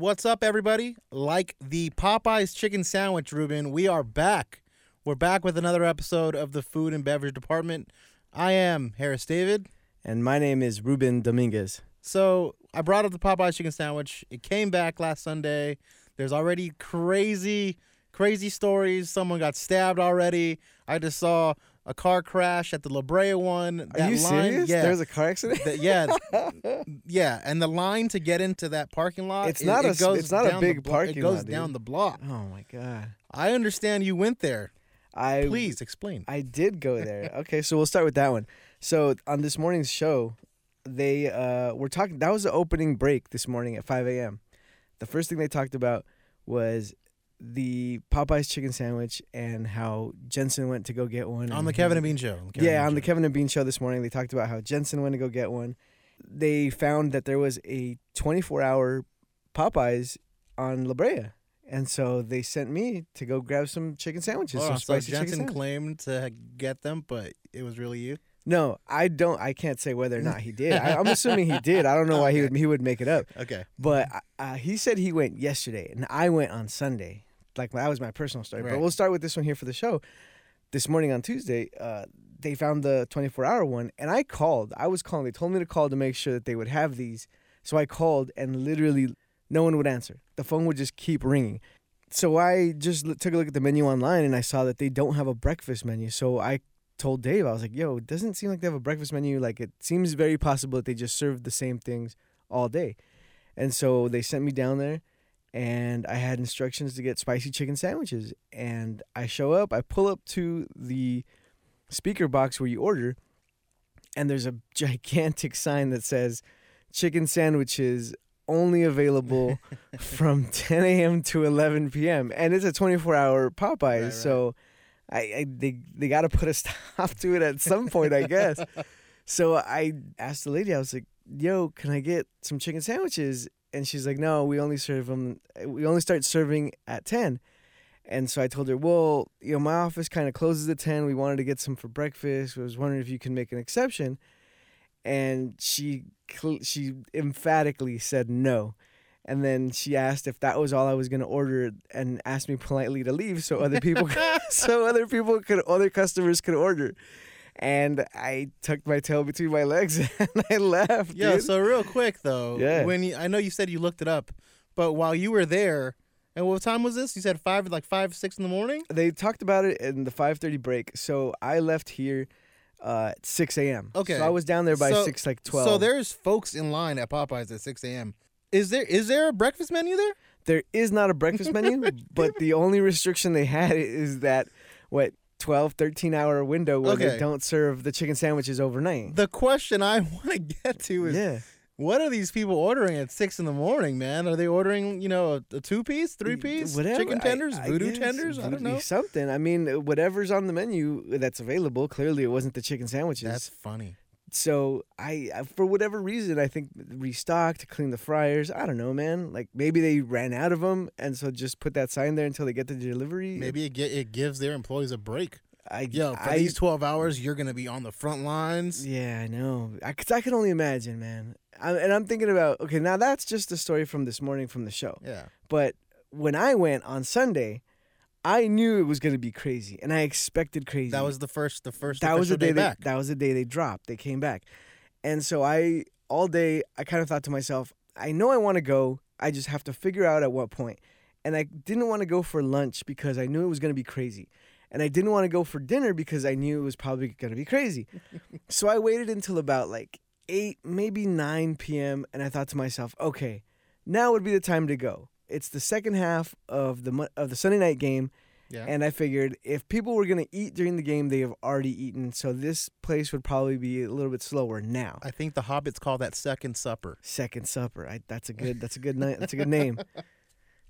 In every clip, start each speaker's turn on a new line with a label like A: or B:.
A: What's up, everybody? Like the Popeyes chicken sandwich, Ruben, we are back. We're back with another episode of the Food and Beverage Department. I am Harris David.
B: And my name is Ruben Dominguez.
A: So I brought up the Popeyes chicken sandwich. It came back last Sunday. There's already crazy, crazy stories. Someone got stabbed already. I just saw a car crash at the La Brea one.
B: Are you serious?
A: Yeah.
B: There was a car accident.
A: The- yeah, yeah, and the line to get into that parking lot.
B: It's
A: it-
B: not
A: it
B: a
A: goes
B: it's not a big
A: blo-
B: parking
A: It goes
B: lot,
A: down the block.
B: oh my god!
A: I understand you went there.
B: I
A: Please explain.
B: I did go there. Okay, so we'll start with that one. So on this morning's show, they uh, were talking. That was the opening break this morning at 5 a.m. The first thing they talked about was the Popeyes chicken sandwich and how Jensen went to go get one
A: on the Kevin and Bean show. on Kevin
B: yeah, on
A: Bean
B: the
A: show.
B: Kevin and Bean show this morning, they talked about how Jensen went to go get one. They found that there was a 24 hour Popeyes on La Brea. And so they sent me to go grab some chicken sandwiches.
A: Hold
B: some
A: so
B: spicy chicken
A: Jensen
B: sandwich.
A: claimed to get them, but it was really you.
B: No, I don't. I can't say whether or not he did. I, I'm assuming he did. I don't know why he would he would make it up.
A: Okay.
B: But uh, he said he went yesterday, and I went on Sunday. Like that was my personal story.
A: Right.
B: But we'll start with this one here for the show. This morning on Tuesday, uh, they found the 24 hour one, and I called. I was calling. They told me to call to make sure that they would have these. So I called, and literally no one would answer. The phone would just keep ringing. So I just l- took a look at the menu online, and I saw that they don't have a breakfast menu. So I told Dave, I was like, "Yo, it doesn't seem like they have a breakfast menu. Like it seems very possible that they just serve the same things all day." And so they sent me down there and I had instructions to get spicy chicken sandwiches. And I show up, I pull up to the speaker box where you order, and there's a gigantic sign that says chicken sandwiches only available from 10 a.m. to 11 p.m. And it's a 24 hour Popeyes.
A: Right, right.
B: So I, I they, they got to put a stop to it at some point, I guess. So I asked the lady, I was like, yo, can I get some chicken sandwiches? And she's like, no, we only serve them, eh, we only start serving at 10. And so I told her, well, you know, my office kind of closes at 10. We wanted to get some for breakfast. I was wondering if you can make an exception. And she she emphatically said no. And then she asked if that was all I was going to order and asked me politely to leave so other people so other people could other customers could order. And I tucked my tail between my legs and I left.
A: Yeah.
B: dude.
A: So real quick though,
B: Yeah.
A: when you, I know you said you looked it up, but while you were there, and what time was this? You said five, like five, six in the morning.
B: they talked about it in the 5:30 break. So I left here uh, at 6 a.m.
A: Okay.
B: So I was down there by
A: So-
B: 6 like 12.
A: So there's folks in line at Popeyes at six a.m. Is there is there a breakfast menu there?
B: There is not a breakfast menu, but the only restriction they had is that what 12 13 hour window where
A: Okay.
B: they don't serve the chicken sandwiches overnight.
A: The question I want to get to is
B: yeah.
A: what are these people ordering at six in the morning, man? Are they ordering, you know, a, a two piece, three piece,
B: Whatever.
A: chicken
B: I-
A: tenders,
B: I
A: voodoo
B: guess.
A: tenders? I don't
B: Voodoo-
A: know.
B: Something. I mean, whatever's on the menu that's available. Clearly, it wasn't the chicken sandwiches.
A: That's funny.
B: So I, for whatever reason, I think restocked, clean the fryers. I don't know, man. Like maybe they ran out of them, and so just put that sign there until they get the delivery.
A: Maybe it get, it gives their employees a break.
B: I,
A: Yo, for
B: I,
A: these twelve hours, you're gonna be on the front lines.
B: Yeah, I know. I, cause I can only imagine, man. I, and I'm thinking about okay, now that's just a story from this morning from the show.
A: Yeah.
B: But when I went on Sunday, I knew it was going to be crazy, and I expected crazy.
A: That was the first the first
B: that was the
A: official
B: day, they,
A: back.
B: that was the day they dropped. They came back, and so I all day I kind of thought to myself, I know I want to go. I just have to figure out at what point. And I didn't want to go for lunch because I knew it was going to be crazy. And I didn't want to go for dinner because I knew it was probably going to be crazy. so I waited until about like 8, maybe 9 p.m. And I thought to myself, okay, now would be the time to go. It's the second half of the, of the Sunday night game.
A: yeah.
B: And I figured if people were going to eat during the game, they have already eaten. So this place would probably be a little bit slower now.
A: I think the hobbits call that second supper.
B: Second Supper. I, that's a good. That's a good night. That's a good name.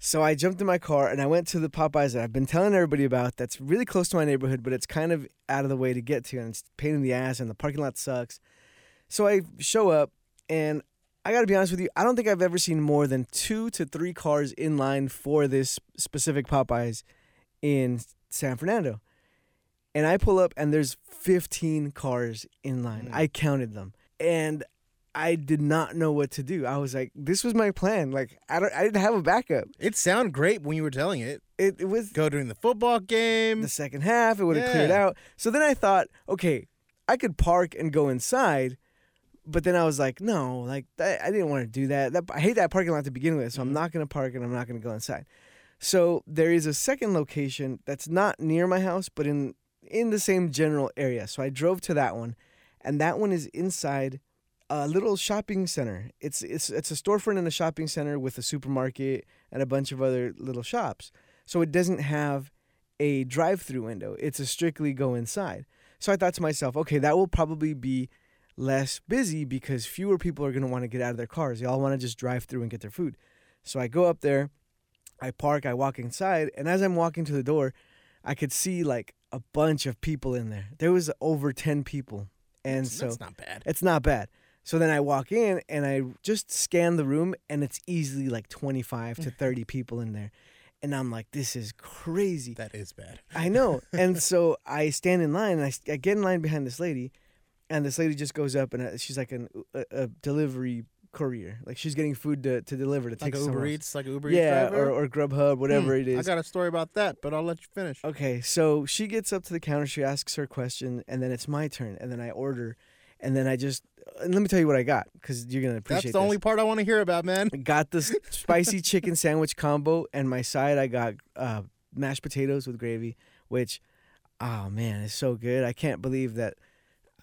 B: So I jumped in my car and I went to the Popeyes that I've been telling everybody about. That's really close to my neighborhood, but it's kind of out of the way to get to, and it's pain in the ass, and the parking lot sucks. So I show up, and I got to be honest with you. I don't think I've ever seen more than two to three cars in line for this specific Popeyes in San Fernando. And I pull up, and there's 15 cars in line.
A: Mm.
B: I counted them, and I did not know what to do. I was like, this was my plan. Like I don't I didn't have a backup.
A: It sounded great when you were telling it.
B: It it was
A: Go during the football game.
B: the second half. It would have cleared out. So then I thought, okay, I could park and go inside. But then I was like, no, like that, I didn't want to do that. that. I hate that parking lot to begin with, so I'm
A: Mhm.
B: not going to park and I'm not going to go inside. So there is a second location that's not near my house, but in in the same general area. So I drove to that one, and that one is inside a little shopping center. It's it's it's a storefront in a shopping center with a supermarket and a bunch of other little shops. So it doesn't have a drive-through window. It's a strictly go inside. So I thought to myself, okay, that will probably be less busy because fewer people are going to want to get out of their cars. They all want to just drive through and get their food. So I go up there, I park, I walk inside, and as I'm walking to the door, I could see like a bunch of people in there. There was over 10 people. And
A: That's-
B: so
A: it's not bad.
B: it's not bad. So then I walk in and I just scan the room and it's easily like 25 to 30 people in there. And I'm like, this is crazy.
A: That is bad.
B: I know. And so I stand in line and I, I get in line behind this lady. And this lady just goes up and uh, she's like an, a, a delivery courier. Like she's getting food to, to deliver to
A: Like
B: take
A: Uber
B: somewhere else.
A: Eats, like Uber
B: Yeah,
A: Eats driver.
B: or, or Grubhub, whatever
A: Hmm,
B: it is.
A: I got a story about that, but I'll let you finish.
B: Okay, so she gets up to the counter, she asks her question, and then it's my turn, and then I order, and then I just and let me tell you what I got because you're gonna appreciate. It.
A: That's the
B: this.
A: only part I want to hear about, man.
B: I got this spicy chicken sandwich combo, and my side I got uh, mashed potatoes with gravy, which, oh man, it's so good. I can't believe that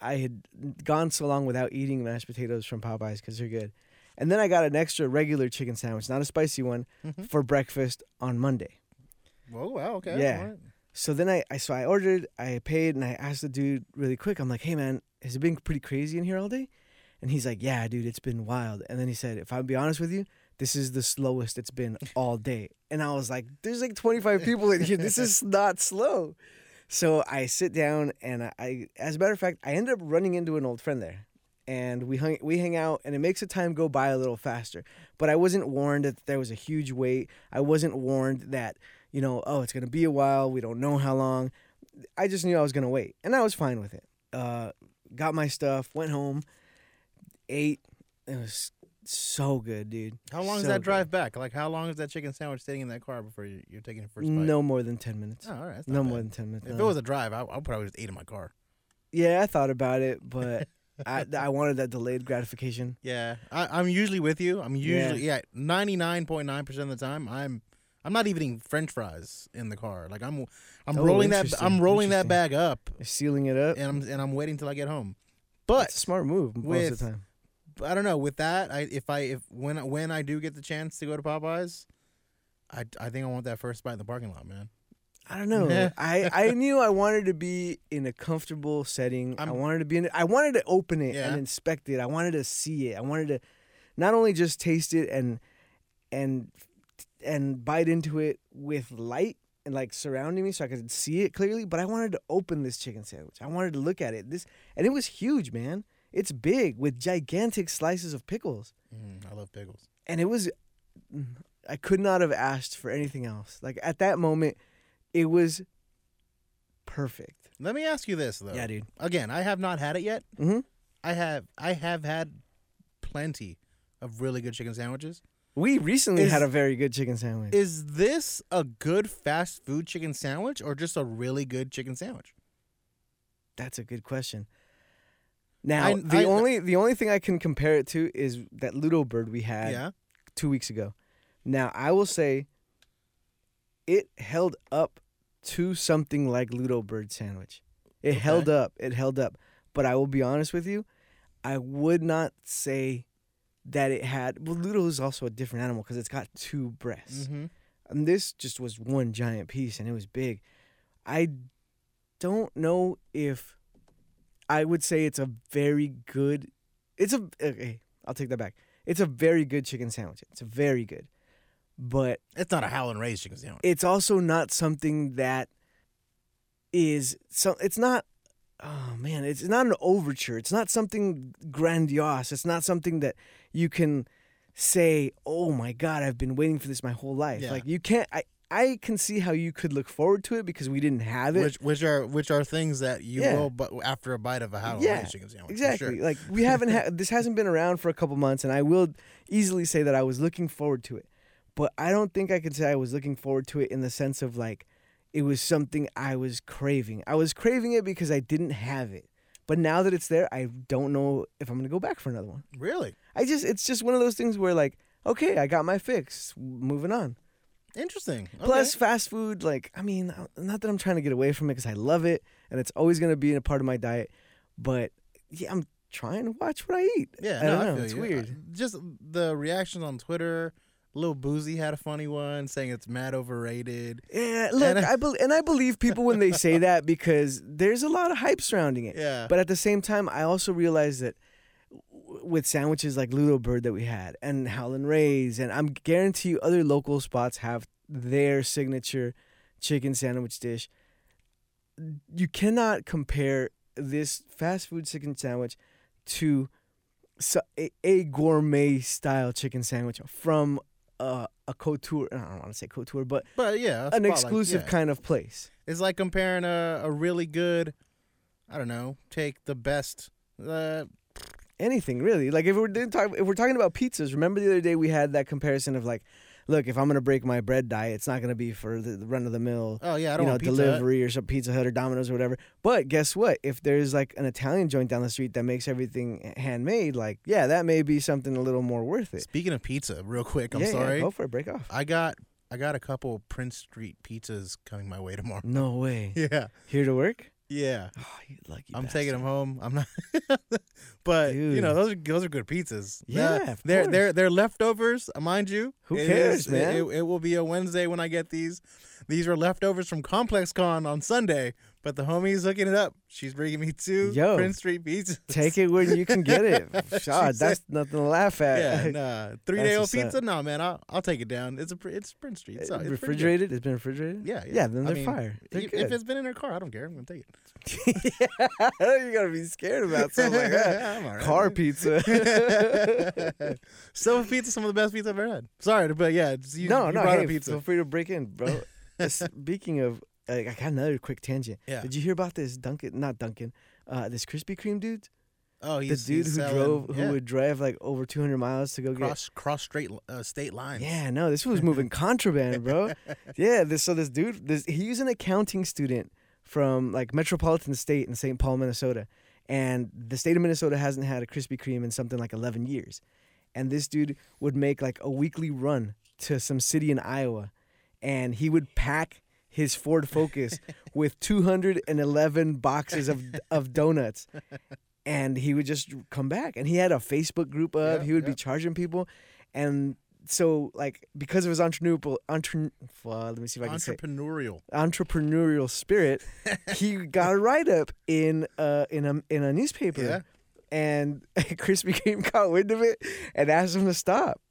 B: I had gone so long without eating mashed potatoes from Popeyes because they're good. And then I got an extra regular chicken sandwich, not a spicy one,
A: Mhm.
B: for breakfast on Monday.
A: Whoa, wow, okay.
B: Yeah.
A: right.
B: So then I, I so I ordered, I paid, and I asked the dude really quick. I'm like, "Hey man, has it been pretty crazy in here all day?" And he's like, "Yeah, dude, it's been wild." And then he said, "If I'll be honest with you, this is the slowest it's been all day." And I was like, "There's like 25 people in here. This is not slow." So I sit down, and I, I as a matter of fact, I ended up running into an old friend there, and we hung we hang out, and it makes the time go by a little faster. But I wasn't warned that there was a huge wait. I wasn't warned that you know, oh, it's gonna be a while. We don't know how long. I just knew I was gonna wait, and I was fine with it. Uh, got my stuff, went home, ate. It was so good, dude.
A: How long is
B: So
A: that
B: good.
A: drive back? Like, how long is that chicken sandwich sitting in that car before you, you're taking your first bite?
B: No more than ten minutes.
A: Oh, all right. that's
B: no
A: not
B: more than ten minutes.
A: If
B: no.
A: it was uh-huh. a drive, I, I probably just ate in my car.
B: yeah, I thought about it, but I I wanted that delayed gratification.
A: Yeah, I, I'm usually with you. I'm usually yeah, ninety nine point nine percent of the time. I'm I'm not even eating French fries in the car. Like I'm I'm
B: Oh,
A: rolling that I'm rolling that bag up,
B: You're sealing it up.
A: and I'm and I'm waiting till I get home.
B: But smart move most of
A: with-
B: the time.
A: I don't know. With that, I if I if when when I do get the chance to go to Popeyes, I I think I want that first bite in the parking lot, man.
B: I don't know. I, I knew I wanted to be in a comfortable setting. i
A: I'm-
B: wanted to be in. I wanted to open it
A: Yeah.
B: and inspect it. I wanted to see it. I wanted to not only just taste it and and and bite into it with light and like surrounding me so I could see it clearly, but I wanted to open this chicken sandwich. I wanted to look at it. This and it was huge, man. It's big with gigantic slices of pickles.
A: Mm, I love pickles.
B: And it was I could not have asked for anything else. Like at that moment, it was perfect.
A: Let me ask you this though.
B: Yeah, dude.
A: Again, I have not had it yet.
B: Mm-hmm.
A: I have I have had plenty of really good chicken sandwiches.
B: We recently
A: Is-
B: had a very good chicken sandwich.
A: Is this a good fast food chicken sandwich or just a really good chicken sandwich?
B: That's a good question. Now,
A: I-
B: the
A: I-
B: only the only thing I can compare it to is that Ludo Bird we had
A: yeah.
B: two weeks ago. Now, I will say it held up to something like Ludo Bird sandwich. It
A: Okay.
B: held up. It held up. But I will be honest with you, I would not say that it had. Well, Ludo is also a different animal because it's got two breasts.
A: Mm-hmm.
B: And this just was one giant piece and it was big. I don't know if I would say it's a very good it's a okay, I'll take that back. It's a very good chicken sandwich. It's very good. But
A: It's not a Howlin' Rays chicken sandwich.
B: it's also not something that is so it's not oh man, it's not an overture. It's not something grandiose. It's not something that you can say, "Oh my god, I've been waiting for this my whole life."
A: Yeah.
B: Like you can't I I can see how you could look forward to it because we didn't have it.
A: Which which are which are things that you
B: Yeah.
A: will, but after a bite of a Howlin'
B: Yeah,
A: chicken sandwich.
B: Exactly.
A: sure.
B: Like we haven't had this hasn't been around for a couple months, and I will easily say that I was looking forward to it. But I don't think I could say I was looking forward to it in the sense of like it was something I was craving. I was craving it because I didn't have it. But now that it's there, I don't know if I'm gonna go back for another one.
A: Really
B: I just it's just one of those things where like, okay, I got my fix. Moving on.
A: Interesting. Okay.
B: Plus, fast food, like, I mean, uh, not that I'm trying to get away from it because I love it and it's always going to be a part of my diet, but yeah, I'm trying to watch what I eat.
A: yeah,
B: I
A: no,
B: don't
A: I
B: know.
A: feel
B: It's
A: you.
B: weird.
A: Uh, Just the reactions on Twitter. Lil Boosie had a funny one saying it's mad overrated.
B: Yeah, look,
A: And
B: I, bel and I believe people when they say that because there's a lot of hype surrounding it.
A: Yeah,
B: But at the same time, I also realize that with sandwiches like Ludo Bird that we had and Howlin' Ray's, and I'm guarantee you other local spots have their signature chicken sandwich dish. You cannot compare this fast food chicken sandwich to so, a, a gourmet style chicken sandwich from uh, a couture. I don't want to say couture, but
A: but yeah,
B: an
A: like-
B: exclusive
A: yeah.
B: kind of place.
A: It's like comparing a, a really good, I don't know, take the best. Uh,
B: anything really. Like if we're talk, if we're talking about pizzas, remember the other day we had that comparison of like, look, if I'm gonna break my bread diet, it's not gonna be for the, run of the mill,
A: oh yeah, I don't
B: know,
A: want
B: delivery or some Pizza Hut or Domino's or whatever. But guess what? If there's like an Italian joint down the street that makes everything handmade, like yeah, that may be something a little more worth it.
A: Speaking of pizza, real quick, I'm
B: yeah, yeah,
A: sorry.
B: go for it. Break off.
A: I got I got a couple Prince Street pizzas coming my way tomorrow.
B: No way.
A: Yeah,
B: Here to work?
A: Yeah.
B: Oh, you lucky.
A: I'm taking them home. I'm not, but you know those are those are good pizzas.
B: Yeah,
A: they're they're they're leftovers, uh, mind you.
B: Who
A: It
B: cares,
A: is-
B: man?
A: It, it will be a Wednesday when I get these. These are leftovers from Complex Con on Sunday, but the homie's hooking it up. She's bringing me two
B: Yo,
A: Prince Street pizzas.
B: Take it when you can get it. God,
A: said-
B: that's nothing to laugh at.
A: Yeah, nah, three day old
B: what's up.
A: pizza. No, man, I'll I'll take it down. It's a it's Prince Street. So it's
B: refrigerated? It's been refrigerated?
A: Yeah, yeah.
B: Yeah, then they're
A: mean,
B: fire. They're
A: if, if it's been in her car, I don't care. I'm gonna take it.
B: you gotta be scared about something like that.
A: I'm all right.
B: Car pizza.
A: Silver pizza, some of the best pizza I've ever had. Sorry, but yeah, it's, you,
B: no,
A: you
B: no,
A: brought
B: hey,
A: pizza.
B: feel free to break in, bro. Speaking of, I got another quick tangent.
A: Yeah.
B: Did you hear about this Dunkin'? Not Dunkin'. Uh, this Krispy Kreme dude.
A: oh, he's The
B: dude
A: he's
B: who
A: selling-
B: drove, who
A: yeah,
B: would drive like over 200 miles to go
A: cross cross straight uh, state lines.
B: Yeah, no, this was moving contraband, bro. Yeah, this so this dude, this he's an accounting student from like Metropolitan State in St. Paul, Minnesota, and the state of Minnesota hasn't had a Krispy Kreme in something like 11 years, and this dude would make like a weekly run to some city in Iowa, and he would pack his Ford Focus with 211 boxes of of donuts. And he would just come back, and he had a Facebook group up.
A: Yeah,
B: he would
A: yeah.
B: be charging people, and so like because of his entrepreneurial, entre, let me see if I can say
A: Entrepreneurial.
B: entrepreneurial spirit, he got a write up in uh in a in a newspaper,
A: Yeah.
B: and Krispy Kreme caught wind of it and asked him to stop.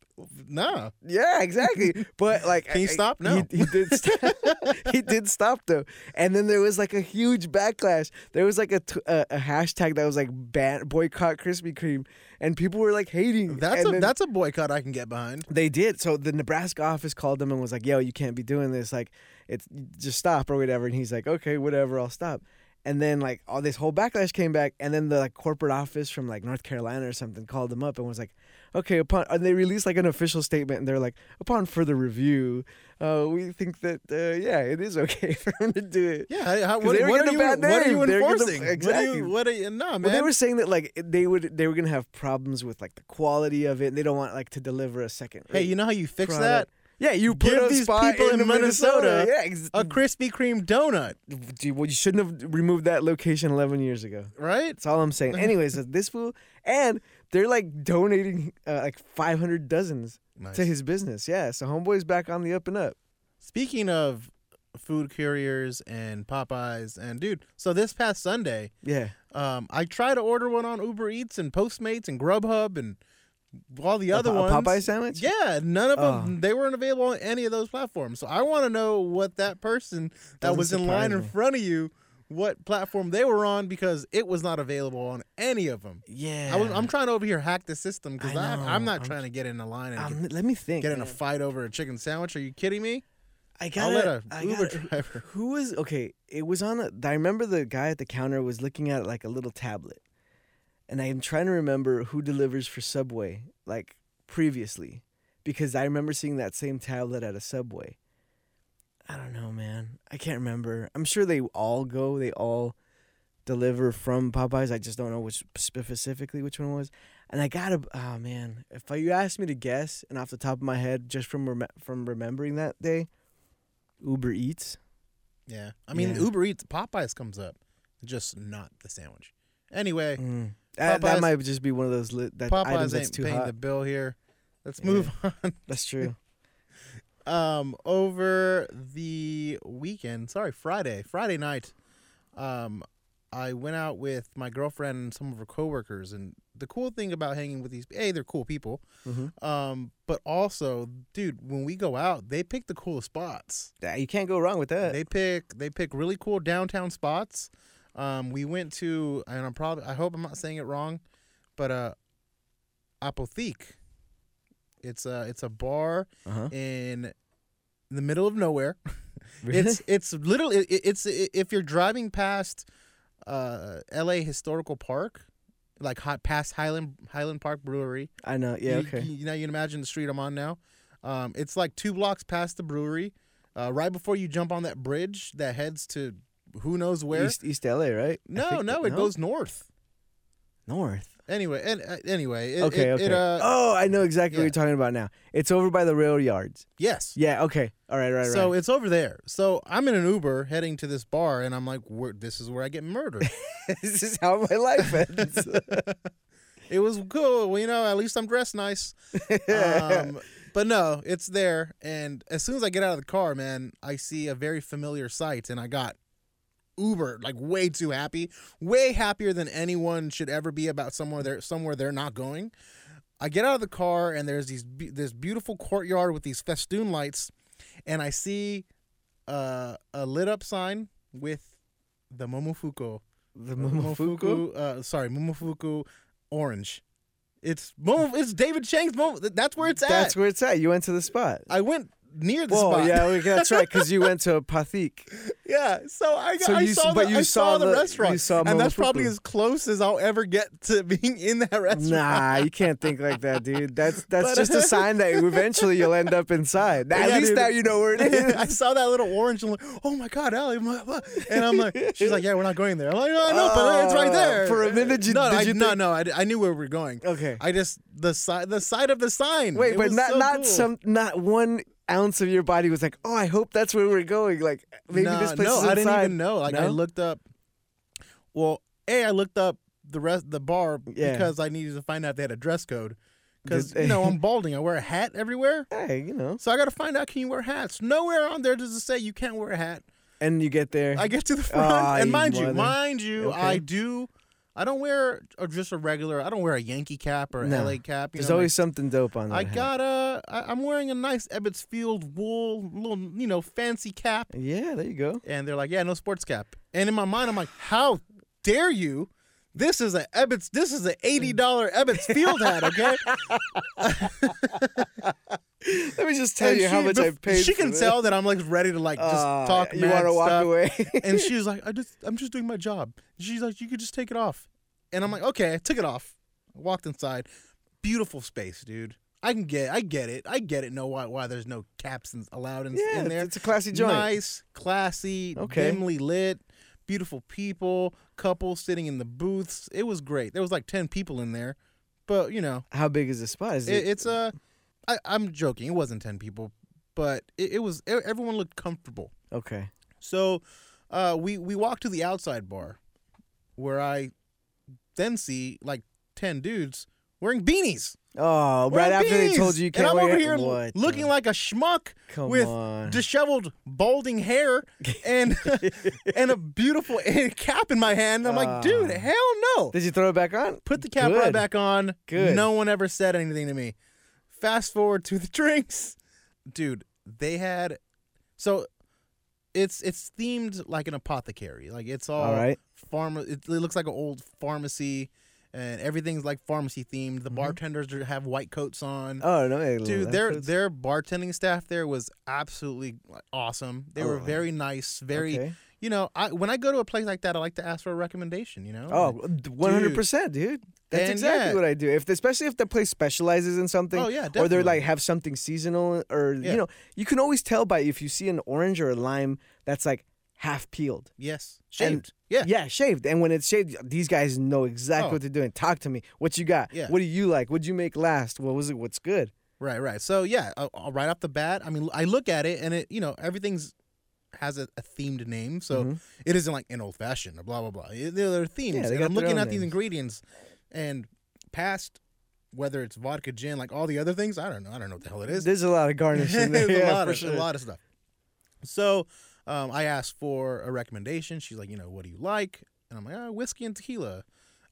A: No.
B: Yeah, exactly. But like,
A: Can you stop? No.
B: He, he did. St- he did stop though, and then there was like a huge backlash. There was like a t- a, a hashtag that was like ban- boycott Krispy Kreme, and people were like hating.
A: That's
B: and
A: a that's a boycott I can get behind.
B: they did. So the Nebraska office called them and was like, "Yo, you can't be doing this. Like, it's just stop or whatever." And he's like, "Okay, whatever, I'll stop." And then like all this whole backlash came back, and then the like corporate office from like North Carolina or something called them up and was like, "Okay, upon," and they released like an official statement, and they're like, "Upon further review, uh, we think that uh, yeah, it is okay for him to do it."
A: Yeah. How, how,
B: 'Cause
A: what, what are you what are you
B: gonna-
A: enforcing? What are
B: exactly.
A: you, what are you? No, man.
B: Well, they were saying that like they would they were gonna have problems with like the quality of it. And they don't want like to deliver a second.
A: hey, you know how you fix
B: product.
A: that?
B: Yeah, you put
A: Give these people in Minnesota
B: Yeah, ex-
A: A Krispy Kreme donut,
B: Dude, well, you shouldn't have removed that location 11 years ago.
A: right?
B: That's all I'm saying. Anyways, this fool, and they're like donating uh, like 500 dozens
A: Nice.
B: to his business. Yeah, so homeboy's back on the up and up.
A: Speaking of food couriers and Popeyes, and dude, so this past Sunday,
B: Yeah,
A: um, I tried to order one on Uber Eats and Postmates and Grubhub and all the
B: A
A: other
B: Po-
A: ones.
B: a Popeye sandwich.
A: Yeah, none of them.
B: Oh.
A: They weren't available on any of those platforms. So I want to know what that person that
B: Doesn't
A: was in line
B: surprise
A: in front of you, what platform they were on, because it was not available on any of them.
B: yeah.
A: I was, I'm trying to over here hack the system because
B: I
A: I'm, not
B: I'm-
A: trying to get in a line and get,
B: let me think.
A: get in a fight over a chicken sandwich. Are you kidding me?
B: I
A: I'll
B: got
A: let
B: a I
A: Uber
B: gotta-
A: driver.
B: Who was okay? It was on a. I remember the guy at the counter was looking at like a little tablet, and I'm trying to remember who delivers for Subway like previously, because I remember seeing that same tablet at a Subway. I don't know, man. I can't remember. I'm sure they all go. They all deliver from Popeyes. I just don't know which specifically which one was. And I gotta. Oh man, if you asked me to guess, and off the top of my head, just from rem- from remembering that day, Uber Eats.
A: Yeah, I mean
B: Yeah.
A: Uber Eats, Popeyes comes up, just not the sandwich. Anyway,
B: Mm. That, that might just be one of those lit, that items
A: Popeyes
B: that's
A: ain't
B: too
A: paying
B: hot.
A: the bill here. Let's
B: Yeah.
A: move on.
B: That's true.
A: Um over the weekend sorry friday friday night um i went out with my girlfriend and some of her coworkers and the cool thing about hanging with these hey they're cool people
B: Mm-hmm.
A: um but also dude when we go out they pick the coolest spots
B: You can't go wrong with that.
A: they pick they pick really cool downtown spots um we went to and i'm probably i hope i'm not saying it wrong but uh apotheke it's a it's a bar
B: uh-huh.
A: in the middle of nowhere. It's it's literally it, it's if you're driving past uh L.A. Historical Park, like hot past Highland Highland Park Brewery.
B: I know. Yeah.
A: you,
B: Okay.
A: You, now you can imagine the street I'm on now. Um, it's like two blocks past the brewery, uh, right before you jump on that bridge that heads to who knows where.
B: East East LA, right?
A: No,
B: think
A: no, it goes north.
B: north.
A: Anyway, and uh, anyway, it,
B: Okay.
A: it,
B: okay.
A: It, uh,
B: oh, I know exactly what you're talking about now. It's over by the rail yards.
A: yes.
B: Yeah. Okay. All right. Right. Right.
A: So
B: right.
A: it's over there. So I'm in an Uber heading to this bar, and I'm like, "This is where I get murdered."
B: this is how my life ends.
A: it was cool, well, you know. At least I'm dressed nice. Um, but no, it's there. And as soon as I get out of the car, man, I see a very familiar sight, and I got Uber like way too happy, way happier than anyone should ever be about somewhere they're somewhere they're not going. I get out of the car, and there's these this beautiful courtyard with these festoon lights, and I see uh, a lit up sign with the Momofuku
B: the Momofuku.
A: uh, sorry, Momofuku orange. It's Momo, it's David Chang's Momo. That's where it's at.
B: That's where it's at. You went to the spot.
A: I went near the
B: Whoa,
A: spot.
B: yeah, we- that's right. Because you went to Pathik.
A: yeah. So I,
B: So
A: I
B: you
A: saw,
B: but
A: the,
B: you
A: I
B: saw
A: saw the,
B: the-
A: restaurant,
B: saw
A: and that's probably as close as I'll ever get to being in that restaurant.
B: Nah, you can't think like that, dude. That's that's
A: But-
B: just a sign that eventually you'll end up inside. At
A: Yeah,
B: least
A: dude.
B: now you know where it is.
A: I saw that little orange and I'm like, oh my god, Allie, blah, blah." and I'm like, she's like, yeah, we're not going there. I'm like, no, I know, but it's right
B: Uh,
A: there.
B: for a minute, you-
A: no,
B: did
A: I,
B: you
A: no, no, I, I knew where we were going.
B: Okay.
A: I just the side, the side of the sign.
B: Wait,
A: It
B: but not
A: so
B: not
A: cool.
B: some not one ounce of your body was like, oh, I hope that's where we're going. Like maybe this place
A: no,
B: is
A: I didn't even know. Like I looked up. Well, a I looked up the rest the bar
B: Yeah.
A: because I needed to find out if they had a dress code. Because you know I'm balding, I wear a hat everywhere,
B: Hey, you know.
A: so I got to find out can you wear hats. Nowhere on there does it say you can't wear a hat.
B: And you get there.
A: I get to the front,
B: Ah,
A: and mind you, mind you,
B: Okay.
A: I do. I don't wear just a regular. I don't wear a Yankee cap or
B: No.
A: LA cap. You
B: There's
A: know,
B: always something dope on that.
A: I
B: hat.
A: got a. I, I'm wearing a nice Ebbets Field wool, little you know fancy cap.
B: Yeah, there you go.
A: And they're like, yeah, no sports cap. And in my mind, I'm like, how dare you? This is a Ebbets. This is a eighty dollar Ebbets Field hat. Okay.
B: Let me just tell
A: And
B: you how much
A: bef-
B: I paid.
A: She can
B: this.
A: tell that I'm like ready to like just
B: Ah,
A: talk.
B: You want to walk
A: stuff.
B: away?
A: And she was like, I just, I'm just doing my job. She's like, you could just take it off. And I'm like, okay, I took it off. I walked inside. Beautiful space, dude. I can get, I get it, I get it. No, why, why there's no caps allowed in,
B: yeah,
A: in there.
B: it's a classy joint.
A: Nice, classy,
B: Okay.
A: dimly lit, beautiful people, couples sitting in the booths. It was great. There was like ten people in there, but you know,
B: How big is the spot? Is
A: it,
B: it?
A: it's a. I, I'm joking. It wasn't ten people, but it, it was. Everyone looked comfortable.
B: okay.
A: So, uh, we we walked to the outside bar, where I then see like ten dudes wearing beanies.
B: Oh, right
A: Wearing
B: after they told you you can't
A: and I'm over here
B: What
A: looking
B: the-
A: like a schmuck
B: Come
A: with
B: on.
A: disheveled, balding hair and and a beautiful cap in my hand. I'm like, dude,
B: Ah.
A: hell no.
B: Did you throw it back on?
A: Put the cap right back on.
B: Good.
A: No one ever said anything to me. Fast forward to the drinks, dude. They had so it's it's themed like an apothecary. Like it's all,
B: All right.
A: pharma. It, it looks like an old pharmacy, and everything's like pharmacy themed. The
B: Mhm.
A: bartenders have white coats on.
B: Oh no, hey,
A: Dude, their their bartending staff there was absolutely awesome. They were
B: Oh.
A: very nice, very
B: okay.
A: You know. I when I go to a place like that, I like to ask for a recommendation. You know.
B: Oh, one hundred percent, dude. That's
A: And
B: exactly
A: yeah.
B: what I do. If especially if the place specializes in something,
A: oh yeah, definitely.
B: or they're like have something seasonal, or
A: Yeah.
B: you know, you can always tell by if you see an orange or a lime that's like half peeled.
A: yes,
B: and-
A: shaved. yeah,
B: Yeah, shaved. And when it's shaved, these guys know exactly
A: Oh.
B: what they're doing. Talk to me. What you got?
A: Yeah.
B: What do you like? What'd you make last? What was it? What's good?
A: Right, right. So yeah, uh, right off the bat, I mean, I look at it and it, you know, everything's has a, a themed name, so
B: Mhm.
A: it isn't like an old fashioned or blah blah blah. It- They're, they're themes.
B: Yeah, they
A: and I'm looking at these ingredients, and past whether it's vodka, gin, like all the other things, I don't know. I don't know what the hell it is.
B: There's a lot of garnish in there.
A: There's
B: yeah,
A: a lot of
B: sure.
A: a lot of stuff. So um, I asked for a recommendation. She's like, you know, what do you like? And I'm like, oh, whiskey and tequila.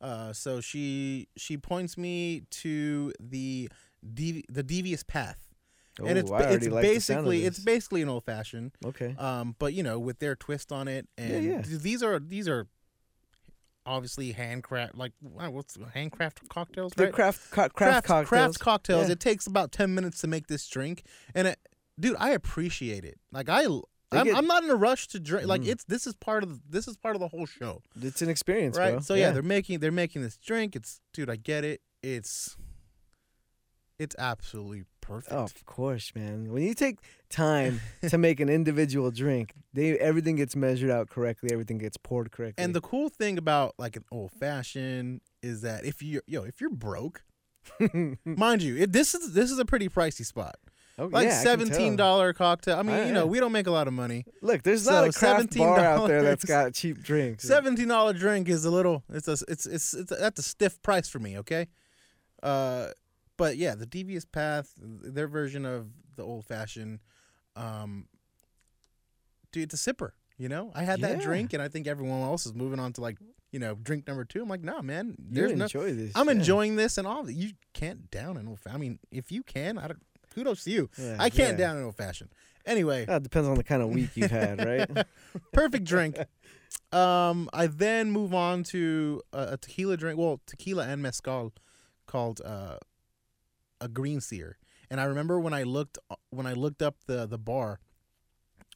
A: Uh, so she she points me to the devi- the devious path, and
B: Oh,
A: it's
B: I
A: it's
B: like the sound of
A: basically it's basically an old fashioned,
B: okay.
A: um, but you know, with their twist on it, and
B: yeah.
A: th- these are these are obviously handcraft like what's handcraft cocktails, right?
B: craft co- craft,
A: craft
B: cocktails.
A: craft cocktails.
B: Yeah.
A: It takes about ten minutes to make this drink, and it, dude, I appreciate it. Like i I'm,
B: get-
A: I'm not in a rush to drink. Like
B: Mm.
A: it's this is part of this is part of the whole show,
B: It's an experience,
A: right?
B: bro.
A: So yeah. they're making they're making this drink. It's dude, I get it. It's it's absolutely perfect.
B: Oh, of course, man. When you take time to make an individual drink, they everything gets measured out correctly. Everything gets poured correctly.
A: And the cool thing about like an old fashioned is that if you yo if you're broke, mind you, it, this is this is a pretty pricey spot.
B: oh,
A: Like
B: yeah, I
A: seventeen dollar cocktail. I mean,
B: Ah,
A: you know, we don't make a lot of money.
B: Look, there's
A: So
B: not a craft bar out there that's got cheap drinks.
A: Seventeen dollar drink is a little. It's a. It's it's it's that's a stiff price for me. Okay. Uh, but yeah, the devious path, their version of the old fashioned, um, dude, it's a sipper. You know, I had that
B: Yeah.
A: drink, and I think everyone else is moving on to like you know drink number two. I'm like, nah, man,
B: You
A: there's no.
B: enjoy this.
A: I'm
B: yeah.
A: enjoying this and all. Of it. You can't down an old. fa- I mean, if you can, I don't. Kudos to you.
B: Yeah,
A: I can't down an old fashioned. Anyway,
B: Uh, depends on the kind of week you've had, right?
A: perfect drink. Um, I then move on to a, a tequila drink. Well, tequila and mezcal, called uh, a green seer. And I remember when I looked when I looked up the the bar,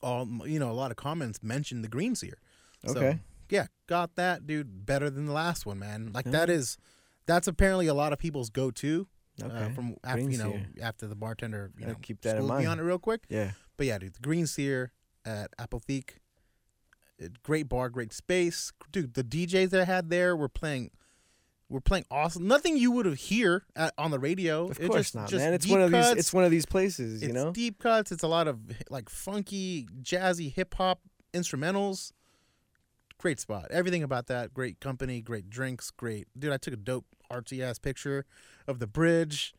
A: um, you know, a lot of comments mentioned the green seer. So,
B: Okay.
A: yeah, got that, dude. Better than the last one, man. Like
B: Yeah.
A: that is, that's apparently a lot of people's go to.
B: Okay.
A: Uh, from after
B: Green
A: you know
B: seer.
A: after the bartender you know
B: keep that in
A: schooled me
B: mind.
A: on it real quick.
B: yeah.
A: But yeah, dude, the Green Seer at Apotheke, great bar, great space, dude. The DJs that I had there were playing, were playing awesome. Nothing you would have hear at, on the radio.
B: Of
A: It
B: course
A: just-
B: not,
A: just
B: man. It's one of these. It's one of these places, you
A: It's
B: know.
A: deep cuts. It's a lot of like funky, jazzy, hip hop instrumentals. Great spot. Everything about that. Great company. Great drinks. Great dude. I took a dope artsy ass picture of the bridge.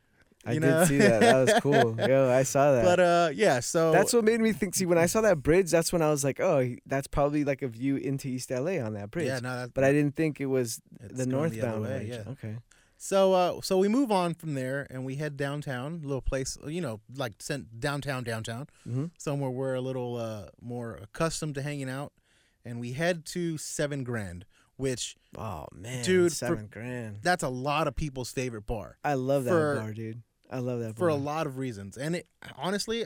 B: I did
A: know?
B: see that. That was cool. Yo, I saw that.
A: But uh, yeah. So
B: that's what made me think. See, when I saw that bridge, that's when I was like, oh, that's probably like a view into East LA on that bridge.
A: Yeah, no, that,
B: But I didn't think it was the northbound
A: way,
B: bridge.
A: Yeah.
B: Okay.
A: So uh, so we move on from there and we head downtown, a little place, you know, like sent downtown, downtown,
B: hmm
A: somewhere we're a little uh, more accustomed to hanging out, and we head to Seven Grand, which
B: Oh man,
A: Dude, for-
B: seven grand.
A: that's a lot of people's favorite bar
B: I love that
A: for-
B: bar, dude. I love that
A: for a lot of reasons, and it honestly,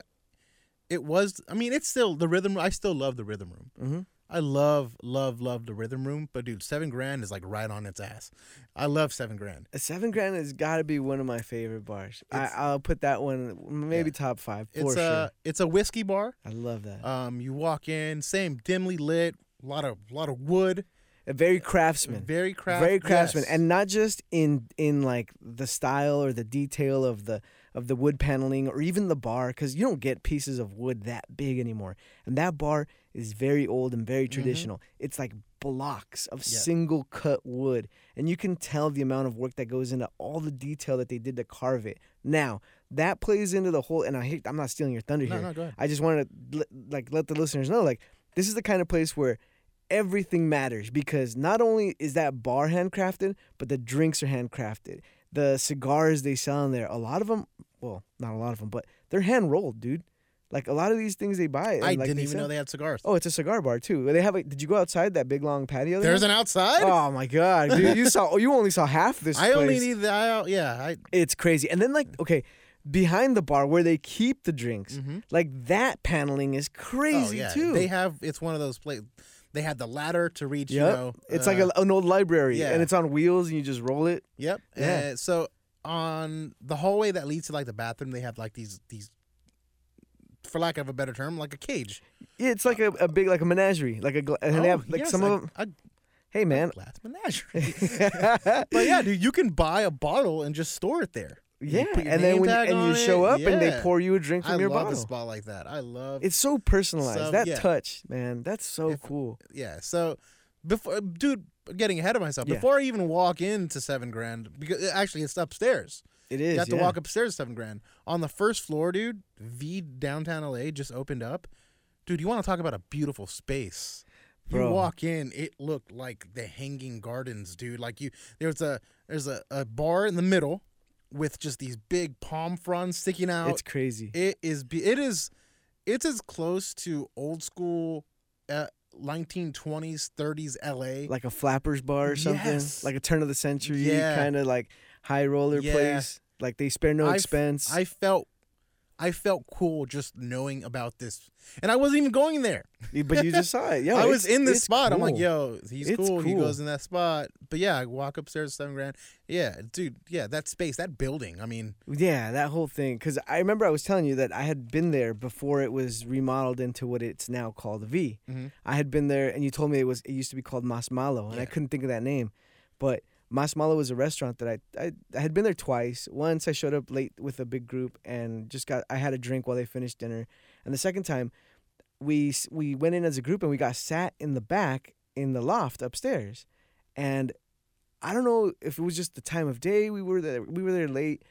A: it was. I mean, it's still the rhythm. I still love the rhythm room.
B: hmm
A: I love, love, love the rhythm room, but dude, Seven Grand is like right on its ass. I love Seven Grand.
B: Seven grand has got to be one of my favorite bars. I,
A: It's-
B: I'll put that one maybe
A: Yeah.
B: top five
A: It's
B: sure.
A: a it's a whiskey bar.
B: I love that.
A: Um, you walk in, same dimly lit, a lot of lot of wood,
B: a very craftsman.
A: very craft,
B: very craftsman
A: yes.
B: and not just in in like the style or the detail of the of the wood paneling or even the bar because you don't get pieces of wood that big anymore and that bar is very old and very traditional it's like blocks of
A: Mm-hmm. Yeah.
B: single cut wood and you can tell the amount of work that goes into all the detail that they did to carve it now that plays into the whole and i hate i'm not stealing your thunder
A: no,
B: here
A: no.
B: I just wanted to like let the listeners know like this is the kind of place where everything matters because not only is that bar handcrafted, but the drinks are handcrafted. The cigars they sell in there, a lot of them, well, not a lot of them, but they're hand rolled, dude. Like a lot of these things they buy.
A: I
B: like
A: didn't even know they had cigars.
B: Oh, it's a cigar bar too. They have. A, did you go outside that big long patio? they
A: There's an outside.
B: Oh my god, dude! You saw. You only saw half this.
A: I only need the. I, yeah. I.
B: It's crazy. And then like okay, behind the bar where they keep the drinks,
A: mhm.
B: like that paneling is
A: Oh
B: crazy
A: yeah.
B: too.
A: They have. It's one of those places. They had the ladder to reach.
B: Yep.
A: You know.
B: it's
A: uh,
B: like a, an old library,
A: yeah.
B: and it's on wheels, and you just roll it.
A: Yep.
B: Yeah.
A: Uh, so on the hallway that leads to like the bathroom, they have like these these, for lack of a better term, like a cage.
B: Yeah, it's like a, a big like a menagerie, like a gla- and they
A: Oh,
B: have like
A: yes,
B: some of them. Hey man,
A: glass menagerie. but yeah, dude, you can buy a bottle and just store it there.
B: Yeah, and then when you, and you show
A: it,
B: up and they pour you a drink from
A: I
B: your
A: love a
B: bottle.
A: spot like that. I love.
B: It's so personalized.
A: So,
B: that
A: yeah.
B: touch, man, that's so
A: If-
B: cool.
A: yeah. So before, dude, getting ahead of myself.
B: Yeah.
A: Before I even walk into Seven Grand, because uh, actually it's upstairs.
B: It is.
A: You have to
B: yeah.
A: walk upstairs to seven grand. On the first floor, dude, V downtown LA just opened up. Dude, you want to talk about a beautiful space. You walk in, it looked like the hanging gardens, dude. Like you there's a there's a, a bar in the middle with just these big palm fronds sticking out.
B: It's crazy.
A: it is it is it's as close to old school uh, 1920s 30s LA.
B: like a flappers bar or something,
A: Yes.
B: like a turn of the century
A: Yeah.
B: kind of like high roller
A: Yeah.
B: place. Like they spare no
A: I f-
B: expense.
A: I felt I felt cool just knowing about this. And I wasn't even going there.
B: but you just saw it. Yo,
A: I was in this spot. I'm like, yo, he's
B: It's
A: cool. He
B: cool.
A: goes in that spot. But yeah, I walk upstairs seven grand. Yeah, dude. Yeah, that space, that building. I mean,
B: Yeah, that whole thing. Because I remember I was telling you that I had been there before it was remodeled into what it's now called the V.
A: Mhm.
B: I had been there, and you told me it was it used to be called Mas Malo, and I couldn't think of that name. But Mas Malo was a restaurant that I, I I had been there twice. Once I showed up late with a big group and just got I had a drink while they finished dinner, and the second time we we went in as a group and we got sat in the back in the loft upstairs, and I don't know if it was just the time of day we were there we were there late,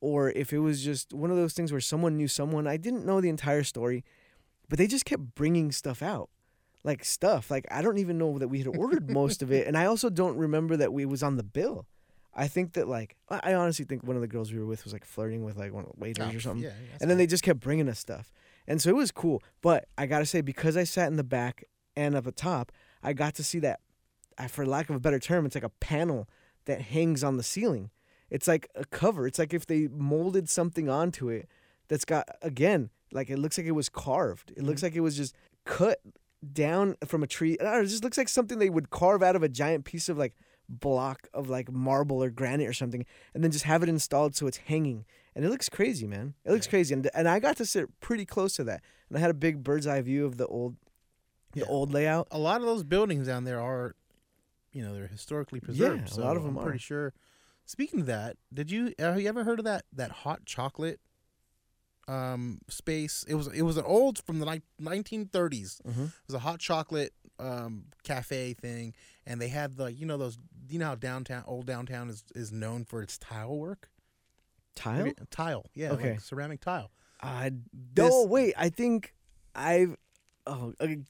B: or if it was just one of those things where someone knew someone. I didn't know the entire story, but they just kept bringing stuff out like stuff. Like I don't even know that we had ordered most of it, and I also don't remember that we was on the bill. I think that like I honestly think one of the girls we were with was like flirting with like one of the waiters
A: oh,
B: or something,
A: Yeah,
B: and then
A: fine.
B: they just kept bringing us stuff, and so it was cool. But I gotta say, because I sat in the back and up the top, I got to see that. For lack of a better term, it's like a panel that hangs on the ceiling. It's like a cover. It's like if they molded something onto it that's got again like it looks like it was carved. It looks mm-hmm. like it was just cut down from a tree. Know, it just looks like something they would carve out of a giant piece of like block of like marble or granite or something, and then just have it installed so it's hanging. And it looks crazy, man. It looks
A: Yeah.
B: crazy, and and I got to sit pretty close to that, and I had a big bird's eye view of the old,
A: Yeah.
B: the old layout.
A: a lot of those buildings down there are, you know, they're historically preserved.
B: Yeah, a
A: so
B: lot of them
A: I'm
B: are.
A: pretty sure. Speaking of that, did you have you ever heard of that that hot chocolate um space? It was it was an old from the ni- 1930s.
B: Mm-hmm.
A: It was a hot chocolate um, cafe thing, and they had the you know those you know how downtown old downtown is, is known for its tile work.
B: Tile?
A: you- tile, yeah,
B: Okay.
A: like ceramic tile.
B: I
A: This-
B: no wait. I think I've. Oh, okay,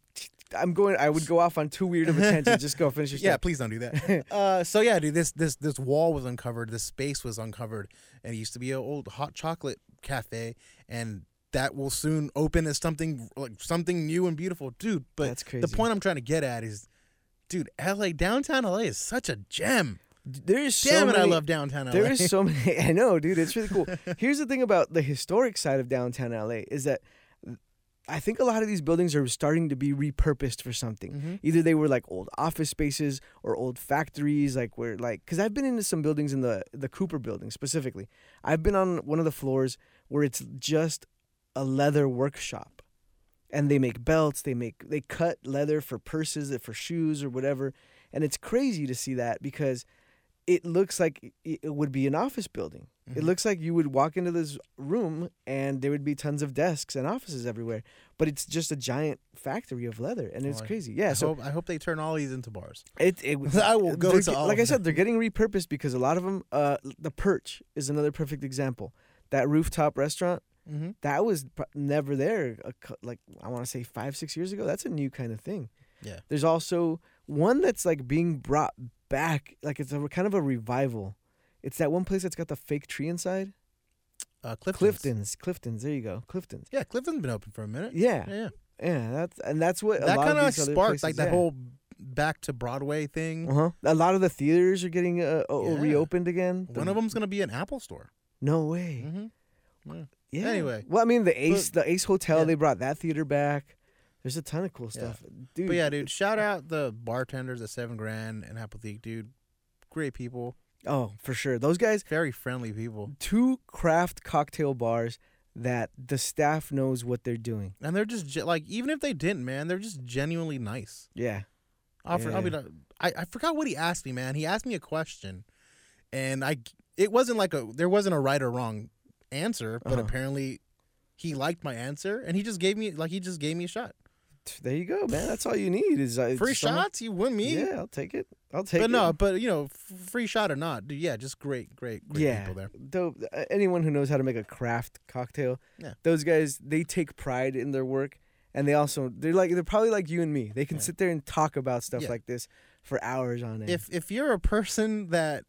B: I'm going. I would go off on too weird of a tangent. Just go finish your
A: Yeah, please don't do that. uh, so yeah, dude, this this this wall was uncovered. This space was uncovered, and it used to be an old hot chocolate cafe, and that will soon open as something like something new and beautiful, dude. But
B: That's crazy.
A: the point I'm trying to get at is, dude, L.A. downtown L.A. is such a gem.
B: There is so
A: Damn it, I love downtown LA.
B: There is so many. I know, dude. It's really cool. Here's the thing about the historic side of downtown LA is that I think a lot of these buildings are starting to be repurposed for something.
A: Mhm.
B: Either they were like old office spaces or old factories, like where like because I've been into some buildings in the the Cooper building specifically. I've been on one of the floors where it's just a leather workshop, and they make belts, they make they cut leather for purses, for shoes or whatever, and it's crazy to see that because it looks like it it would be an office building. It
A: Mhm.
B: looks like you would walk into this room and there would be tons of desks and offices everywhere, but it's just a giant factory of leather, and it's crazy. Yeah,
A: I
B: so
A: hope I hope they turn all these into bars.
B: it, it
A: I will go to all
B: like I said, they're getting repurposed because a lot of them. Uh, the Perch is another perfect example. That rooftop restaurant
A: Mm-hmm.
B: that was pr- never there. Like I want to say five six years ago. That's a new kind of thing.
A: Yeah.
B: There's also one that's like being brought back. Like it's a kind of a revival. It's that one place that's got the fake tree inside.
A: uh, Clifton's.
B: Clifton's. Clifton's. There you go. Clifton's.
A: Yeah, Clifton's been open for a minute.
B: Yeah,
A: Yeah, yeah.
B: That's and that's what
A: that kind of like sparked like that
B: yeah.
A: whole back to Broadway thing.
B: Uh huh. A lot of the theaters are getting uh,
A: Yeah.
B: reopened again.
A: One of them's gonna be an Apple store.
B: No way.
A: hmm
B: Yeah.
A: Anyway.
B: Well, I mean, the Ace, the Ace Hotel,
A: Yeah.
B: they brought that theater back. There's a ton of cool
A: Yeah.
B: stuff, dude.
A: But yeah, dude, shout out the bartenders at Seven Grand and Apple dude. Great people,
B: Oh, for sure. Those guys,
A: very friendly people,
B: two craft cocktail bars that the staff knows what they're doing.
A: and they're just like even if they didn't, man, they're just genuinely nice.
B: Yeah.
A: I'll, for, I'll be, I I forgot what he asked me, man. He asked me a question, and I it wasn't like a there wasn't a right or wrong answer, but
B: Uh-huh.
A: apparently he liked my answer, and he just gave me like he just gave me a shot.
B: There you go, man. That's all you need is uh,
A: Free
B: someone-
A: shots, you win me.
B: Yeah, I'll take it. I'll take
A: but
B: it.
A: But no, but you know, free shot or not, dude, yeah, just great, great, great
B: yeah,
A: people there.
B: dope. Uh, anyone who knows how to make a craft cocktail,
A: Yeah.
B: those guys they take pride in their work, and they also they're like they're probably like you and me. They can
A: Yeah.
B: sit there and talk about stuff
A: Yeah.
B: like this for hours on end.
A: If if you're a person that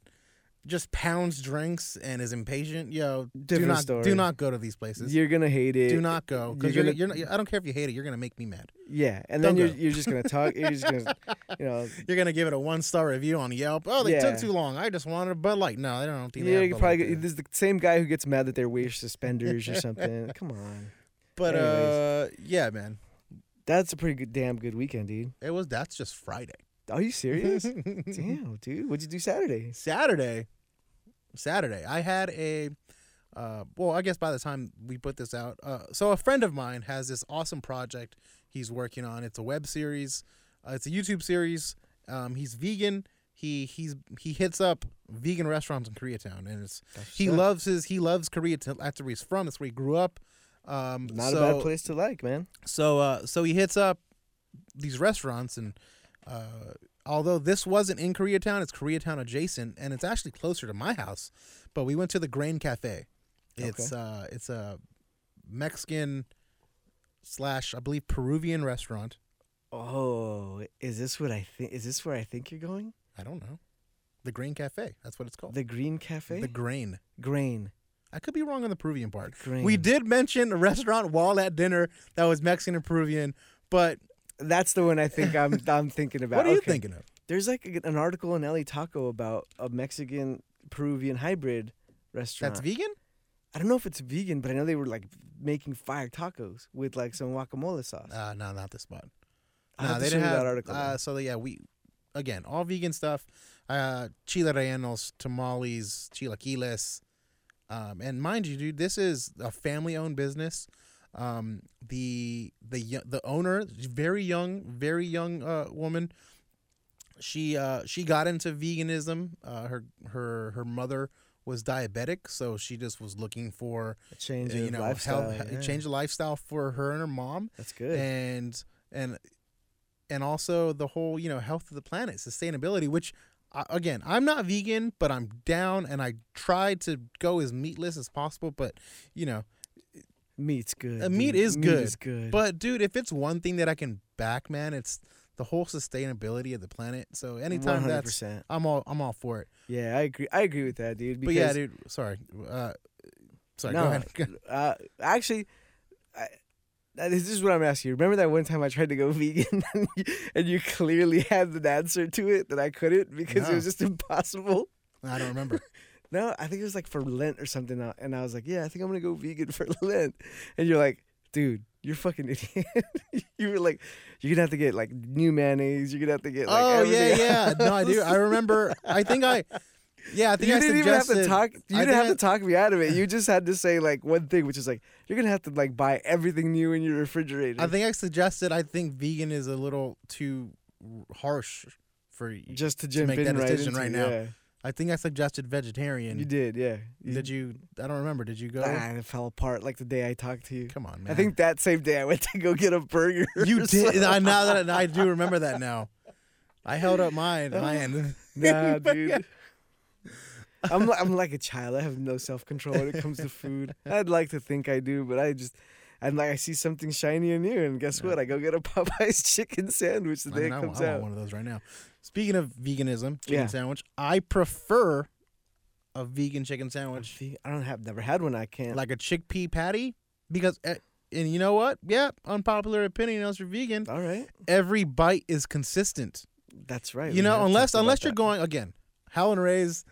A: just pounds drinks and is impatient, yo, do not
B: story.
A: do not go to these places.
B: you're gonna hate it.
A: do not go because
B: you're
A: you're,
B: gonna-
A: you're not, I don't care if you hate it. You're gonna make me mad.
B: Yeah, and
A: Don't
B: then you're you're just gonna talk. You're just gonna, you know,
A: You're gonna give it a one star review on Yelp. Oh, they
B: Yeah.
A: took too long. I just wanted a Bud Light. No, I don't think.
B: yeah, you probably get,
A: there.
B: this is the same guy who gets mad that they're wear suspenders or something. Come on,
A: But uh, yeah, man,
B: that's a pretty good, damn good weekend, dude.
A: it was. That's just Friday.
B: Are you serious? damn, dude, what'd you do Saturday?
A: Saturday, Saturday, I had a. Uh, well, I guess by the time we put this out, uh, so a friend of mine has this awesome project he's working on. It's a web series. Uh, it's a YouTube series. Um, he's vegan. He he's he hits up vegan restaurants in Koreatown, and it's he
B: Sick.
A: loves his he loves Korea. That's where he's from. That's where he grew up. Um,
B: Not
A: so,
B: a bad place to like, man.
A: So uh, so he hits up these restaurants, and uh, although this wasn't in Koreatown, it's Koreatown adjacent, and it's actually closer to my house. But we went to the Grain Cafe. It's uh, it's a Mexican slash I believe Peruvian restaurant.
B: Oh, is this what I think? Is this where I think you're going?
A: I don't know. The Grain Cafe. That's what it's called.
B: The Green Cafe.
A: The Grain.
B: Grain.
A: I could be wrong on the Peruvian part. We did mention a restaurant while at dinner that was Mexican and Peruvian, but
B: That's the one I think I'm I'm thinking about.
A: what are you
B: Okay.
A: thinking of?
B: There's like a- an article in LA Taco about a Mexican Peruvian hybrid restaurant.
A: That's vegan?
B: I don't know if it's vegan, but I know they were like making fire tacos with like some guacamole sauce.
A: Uh, no, not this spot.
B: I'll
A: No, they didn't have
B: that article.
A: Uh, so yeah, we again all vegan stuff. Uh, chile rellenos, tamales, chilaquiles, um, and mind you, dude, this is a family-owned business. Um, the the the owner, very young, very young uh, woman. She uh, she got into veganism. Uh, her her her mother was diabetic, so she just was looking for
B: A change
A: uh, you know
B: lifestyle.
A: health,
B: yeah.
A: change of lifestyle for her and her mom
B: That's good.
A: and and and also the whole you know health of the planet sustainability which uh, again i'm not vegan but i'm down and i try to go as meatless as possible but you know
B: Meat's good.
A: Uh, meat
B: dude.
A: is good,
B: is good.
A: but dude if it's one thing that i can back man it's the whole sustainability of the planet so anytime that's
B: 100%.
A: i'm all i'm all for it
B: Yeah, I agree. I agree with that, dude.
A: but yeah dude sorry uh sorry
B: no,
A: go ahead
B: Uh, actually, I, this is what I'm asking you. Remember that one time I tried to go vegan and you, and you clearly had an answer to it that I couldn't because it was just impossible.
A: i don't remember
B: No, I think it was like for Lent or something. uh, And I was like, yeah, I think I'm going to go vegan for Lent. And you're like, dude, you're fucking idiot. you were like, you're going to have to get like new mayonnaise. You're going to have to get like
A: oh yeah
B: everything
A: yeah no i do i remember i think i yeah i think I suggested
B: you
A: I
B: didn't even have to talk. You
A: I
B: didn't have
A: think
B: to talk me out of it. You just had to say like one thing, which is like you're gonna have to like buy everything new in your refrigerator.
A: I think I suggested I think vegan is a little too harsh for y-
B: just to jump
A: make
B: in
A: that
B: right
A: decision
B: into,
A: right now.
B: Yeah.
A: I think I suggested vegetarian.
B: You did, yeah. You,
A: Did you? I don't remember. Did you go?
B: Ah, it fell apart like the day I talked to you.
A: Come on, man.
B: I think that same day I went to go get a burger.
A: you
B: so-
A: did. I now that I, I do remember that now. I held up mine. End.
B: Nah, dude. I'm I'm like a child. I have no self control when it comes to food. I'd like to think I do, but I just I'm like I see something shiny and new, and guess
A: Yeah.
B: what? I go get a Popeye's chicken sandwich the
A: I,
B: day it
A: I,
B: comes
A: want- I
B: out.
A: want one of those right now. Speaking of veganism, chicken
B: Yeah.
A: sandwich. I prefer a vegan chicken sandwich,
B: I don't have never had one. I can't.
A: like a chickpea patty, because uh, and you know what? Yeah, unpopular opinion. Unless you're vegan,
B: All right,
A: every bite is consistent.
B: that's right.
A: you know, unless unless you're
B: that.
A: going again, Howlin' Rays.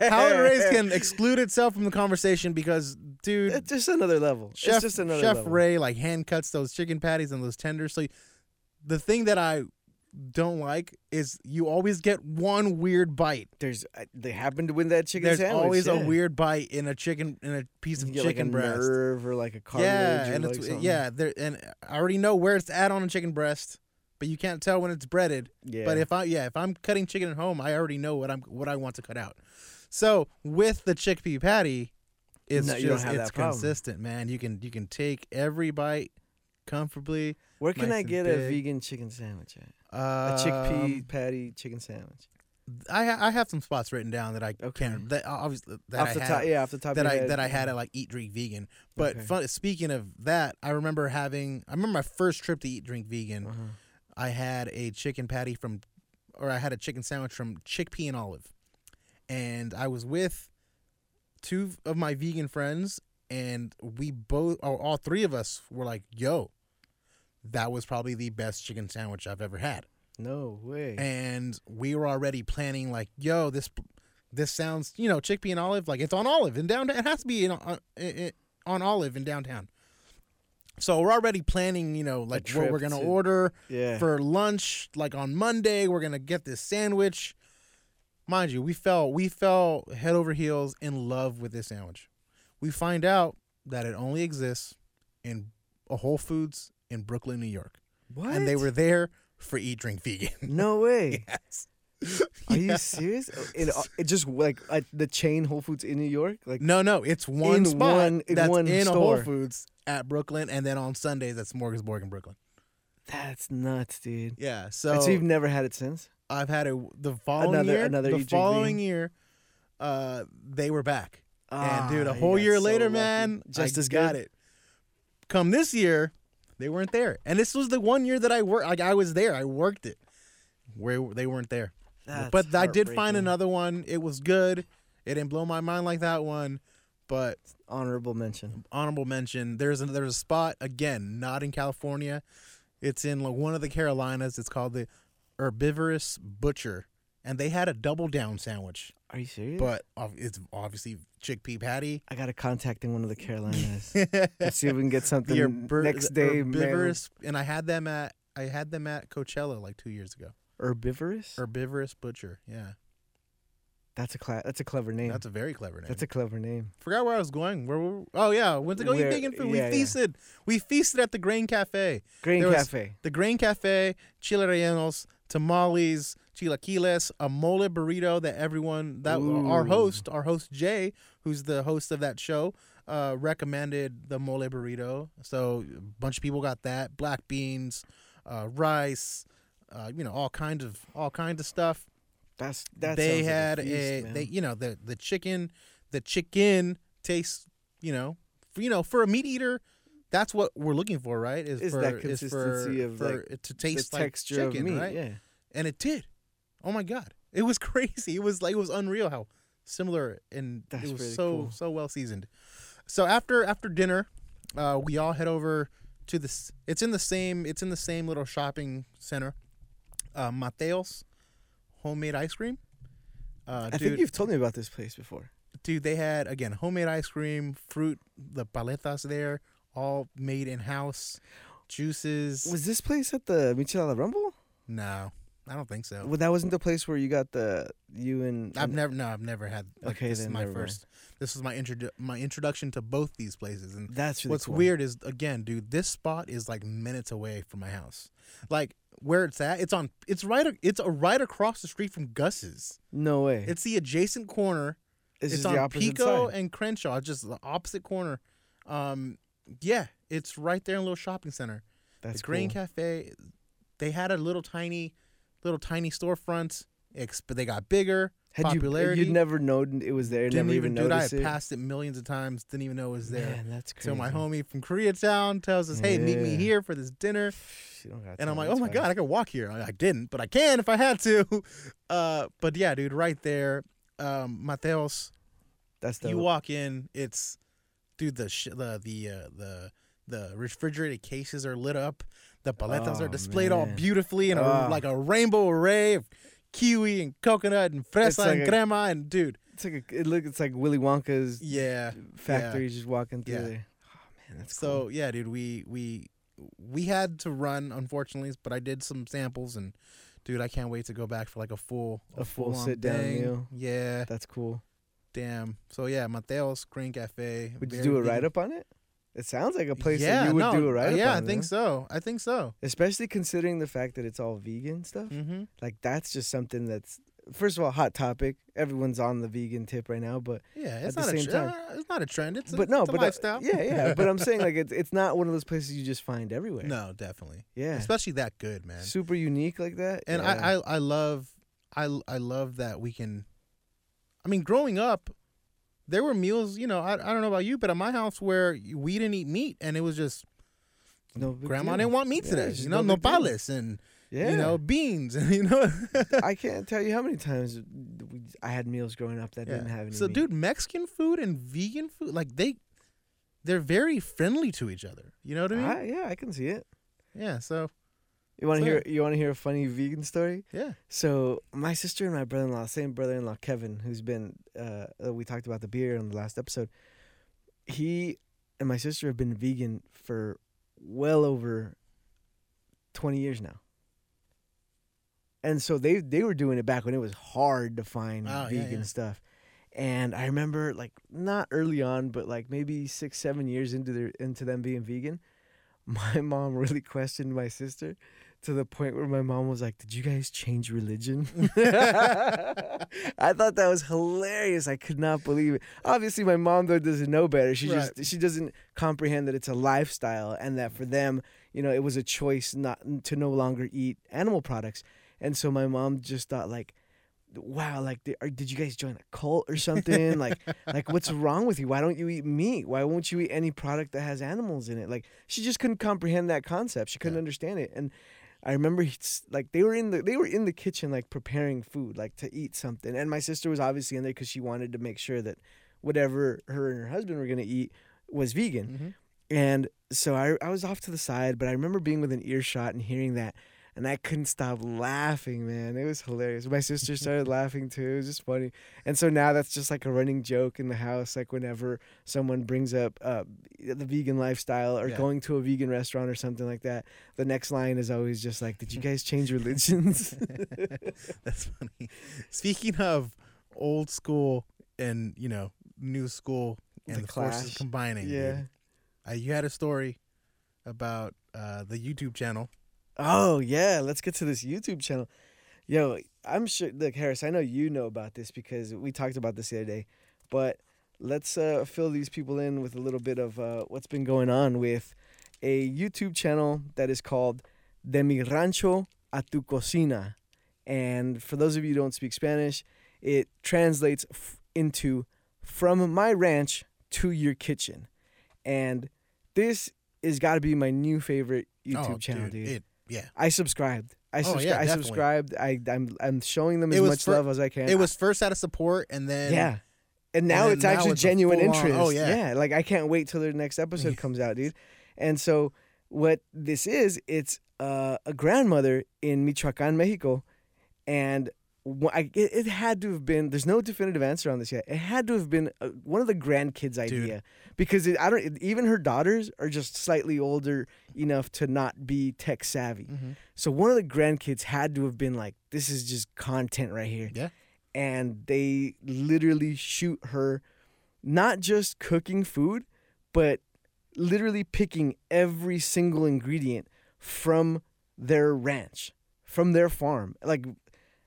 A: Howlin' Rays can exclude itself from the conversation because, dude,
B: It's just another level.
A: Chef
B: it's just another
A: Chef
B: level.
A: Ray like hand cuts those chicken patties and those tenders. So the thing that I don't like is you always get one weird bite.
B: There's they happen to win that chicken
A: There's
B: sandwich.
A: always
B: yeah.
A: a weird bite in a chicken in a piece of chicken
B: like a
A: breast.
B: nerve or like a cartilage.
A: yeah, and
B: like
A: it's
B: something.
A: yeah, there and I already know where it's at on a chicken breast, but you can't tell when it's breaded.
B: yeah.
A: But if I yeah, if I'm cutting chicken at home, I already know what I'm what I want to cut out. So with the chickpea patty, it's
B: No,
A: just it's consistent, man. You can you can take every bite comfortably.
B: where can
A: nice
B: I get a vegan chicken sandwich at?
A: Uh,
B: A chickpea patty chicken sandwich.
A: I I have some spots written down that I
B: Okay.
A: can't that obviously that
B: off
A: I
B: the
A: had,
B: top, yeah, off the top.
A: that
B: of
A: I
B: head.
A: that I had at like Eat Drink Vegan. But
B: Okay.
A: fun, speaking of that, I remember having I remember my first trip to Eat Drink Vegan.
B: Uh-huh.
A: I had a chicken patty from, or I had a chicken sandwich from Chickpea and Olive, and I was with two of my vegan friends, and we both, or all three of us, were like, "Yo, that was probably the best chicken sandwich I've ever had."
B: No way.
A: and we were already planning like, yo, this this sounds, you know, chickpea and olive, like it's on Olive in downtown. It has to be in, uh, on, in, on Olive in downtown. So we're already planning, you know, like what we're gonna
B: to-
A: order
B: yeah.
A: for lunch. Like on Monday, we're gonna get this sandwich. Mind you, we fell we fell head over heels in love with this sandwich. We find out that it only exists in a Whole Foods in Brooklyn, New York,
B: what?
A: and they were there for Eat Drink Vegan.
B: No way.
A: yes.
B: Are
A: Yeah.
B: you serious? It, uh, it just like at the chain Whole Foods in New York, like
A: No, no, it's one
B: In
A: spot
B: one- in
A: that's
B: one
A: in a Whole. Foods at Brooklyn, and then on Sundays at Smorgasburg in Brooklyn.
B: that's nuts, dude.
A: Yeah,
B: And
A: so,
B: so you've never had it since?
A: I've had it the following
B: Another-
A: year.
B: another
A: the following year, uh, they were back, and dude,
B: Ah,
A: a whole year
B: so
A: later,
B: lucky.
A: man,
B: just
A: I
B: as
A: got
B: good.
A: it. Come this year, they weren't there, and this was the one year that I worked. Like I was there, I worked it, where they weren't there.
B: That's
A: but I did find another one. It was good. It didn't blow my mind like that one, but
B: honorable mention.
A: honorable mention. There's a, there's a spot again, not in California. It's in like, one of the Carolinas. It's called the Herbivorous Butcher, and they had a double down sandwich,
B: Are you serious?
A: but ob- it's obviously chickpea patty.
B: I gotta contact in one of the Carolinas. Let's see if we can get something next day. man.
A: herbivorous, and I had them at I had them at Coachella like two years ago.
B: Herbivorous?
A: Herbivorous Butcher, yeah,
B: That's a cla- That's a clever name.
A: that's a very clever name.
B: That's a clever name.
A: Forgot where I was going. Where? were- oh yeah, went to go eat vegan food.
B: yeah,
A: we
B: yeah.
A: feasted. We feasted at the Grain Cafe.
B: Grain
A: There
B: Cafe.
A: the Grain Cafe, chile rellenos, tamales, chilaquiles, a mole burrito that everyone that our host, our host Jay, who's the host of that show, uh, recommended the mole burrito. So a bunch of people got that. Black beans, uh, rice, uh, you know, all kinds of all kinds of stuff.
B: That's that.
A: they
B: sounds like
A: had
B: a, feast, man.
A: they you know the the chicken the chicken tastes you know for, you know for a meat eater. That's what we're looking for, right?
B: Is
A: for,
B: that
A: is
B: consistency
A: for,
B: of,
A: for
B: like,
A: it to
B: the
A: taste like
B: texture
A: chicken,
B: of meat.
A: right?
B: Yeah.
A: and it did. Oh my god, it was crazy. It was like it was unreal how similar and
B: That's
A: it was
B: really
A: so
B: cool.
A: so well seasoned. So after after dinner, uh, we all head over to this. It's in the same. It's in the same little shopping center. Uh, Mateos homemade ice cream. Uh,
B: I
A: dude,
B: think you've told me about this place before.
A: dude, they had again homemade ice cream, fruit, the paletas there, all made in house, juices.
B: Was this place at the Michelada Rumble?
A: no, I don't think so.
B: Well, that wasn't the place where you got the you and
A: I've never no, I've never had. Like,
B: Okay,
A: this is my
B: never mind.
A: first. This was my introdu- my introduction to both these places, and
B: That's really
A: what's
B: cool.
A: weird is again, dude, this spot is like minutes away from my house. Like where it's at, it's on. It's right. It's a right across the street from Gus's.
B: No way.
A: It's the adjacent corner.
B: it's,
A: It's, on
B: the opposite
A: Pico
B: side.
A: and Crenshaw, just the opposite corner. Um, yeah, it's right there in a little shopping center.
B: That's
A: the Grain
B: cool.
A: Cafe, they had a little tiny, little tiny storefront. But they got bigger.
B: Had you
A: popularity.
B: you'd never known it was there.
A: didn't
B: never
A: even,
B: even
A: dude. I had
B: it.
A: passed it millions of times. Didn't even know it was there.
B: Man, that's crazy.
A: So my homie from Koreatown tells us, "Hey, meet me here for this dinner."
B: You
A: And I'm like, "Oh my god, I could walk here." I, I didn't, but I can if I had to. Uh, but yeah, dude, right there, um, Mateos
B: That's the
A: you walk in, it's dude the sh- the the uh, the the refrigerated cases are lit up. The paletas
B: Oh,
A: are displayed all beautifully in a,
B: Ah.
A: like a rainbow array of kiwi and coconut and fresa
B: like
A: and
B: a-
A: crema and dude,
B: It's like a, it look. It's like Willy Wonka's
A: yeah.
B: factory. Just walking through
A: Yeah.
B: there. Oh man, that's
A: so
B: cool.
A: yeah, dude, we we we had to run unfortunately, but I did some samples and dude, I can't wait to go back for like a full
B: A full
A: full-on
B: sit-down meal.
A: Yeah,
B: That's cool.
A: Damn. So yeah, Mateo's Green Cafe.
B: Would you do a write up on it? It sounds like a place
A: yeah,
B: that you would
A: no,
B: do a write up
A: Yeah,
B: on.
A: I think so. I think so.
B: Especially considering the fact that it's all vegan stuff.
A: Mm-hmm.
B: Like that's just something that's first of all hot topic. Everyone's on the vegan tip right now, but
A: Yeah,
B: At
A: it's
B: the
A: not a
B: same
A: tr-
B: time.
A: uh, it's not a trend. It's a,
B: but no,
A: it's a
B: but uh, yeah, yeah. but I'm saying like it's it's not one of those places you just find everywhere.
A: no, definitely.
B: Yeah.
A: Especially that good, man.
B: Super unique like that.
A: And
B: yeah.
A: I, I I love I I love that we can. I mean, growing up, there were meals. You know, I I don't know about you, but at my house where we didn't eat meat, and it was just
B: no
A: grandma
B: deal.
A: didn't want meat
B: Yeah,
A: today. You know,
B: no big deal.
A: nopales and
B: Yeah.
A: you know beans, and you know.
B: I can't tell you how many times we, I had meals growing up that
A: Yeah.
B: didn't have any.
A: So,
B: meat.
A: dude, Mexican food and vegan food, like they, they're very friendly to each other. You know what I mean?
B: I, yeah, I can see it.
A: yeah. So
B: You want to hear? You want to hear a funny vegan story?
A: yeah.
B: So my sister and my brother-in-law, same brother-in-law Kevin, who's been uh, we talked about the beer in the last episode. He and my sister have been vegan for well over twenty years now. And so they they were doing it back when it was hard to find
A: Oh, yeah,
B: vegan
A: yeah.
B: stuff. And I remember like not early on, but like maybe six, seven years into their into them being vegan, my mom really questioned my sister to the point where my mom was like, "Did you guys change religion?" I thought that was hilarious. I could not believe it. Obviously, my mom though doesn't know better. She
A: Right.
B: just she doesn't comprehend that it's a lifestyle and that for them, you know, it was a choice not to no longer eat animal products. And so my mom just thought like, "Wow, like did, you guys join a cult or something? like like what's wrong with you? Why don't you eat meat? Why won't you eat any product that has animals in it?" Like she just couldn't comprehend that concept. She couldn't
A: Yeah.
B: understand it. And I remember he's- like they were in the they were in the kitchen like preparing food like to eat something, and my sister was obviously in there because she wanted to make sure that whatever her and her husband were gonna eat was vegan.
A: Mhm.
B: And so I I was off to the side, but I remember being within earshot and hearing that, and I couldn't stop laughing, man. It was hilarious. My sister started laughing too. It was just funny. And so now that's just like a running joke in the house. Like whenever someone brings up uh, the vegan lifestyle or
A: Yeah.
B: going to a vegan restaurant or something like that, the next line is always just like, "Did you guys change religions?"
A: That's funny. Speaking of old school and you know new school and
B: The
A: the, forces combining.
B: yeah.
A: Uh, you had a story about uh, the YouTube channel.
B: Oh yeah, let's get to this YouTube channel. Yo, I'm sure. Look, Harris, I know you know about this because we talked about this the other day. But let's uh, fill these people in with a little bit of uh, what's been going on with a YouTube channel that is called De Mi Rancho a Tu Cocina. And for those of you who don't speak Spanish, it translates f- into From My Ranch to Your Kitchen. And this is got to be my new favorite YouTube
A: oh,
B: channel, dude.
A: It, yeah.
B: I subscribed. I,
A: Oh,
B: subscri-
A: yeah,
B: I subscribed. I, I'm I'm showing them as much
A: fir-
B: love as I can.
A: It was first out of support, and then
B: yeah. And now
A: then
B: it's
A: now
B: actually
A: it's
B: genuine
A: full-on-
B: interest.
A: oh, yeah. yeah.
B: Like I can't wait till the next episode comes out, dude. And so what this is, it's uh, a grandmother in Michoacan, Mexico, and I, it, had to have been. There's no definitive answer on this yet. It had to have been uh, one of the grandkids' idea because it, I don't. Even her daughters are just slightly older enough to not be tech savvy.
A: Mhm.
B: So one of the grandkids had to have been like, "This is just content right here."
A: Yeah.
B: And they literally shoot her, not just cooking food, but literally picking every single ingredient from their ranch, from their farm. Like,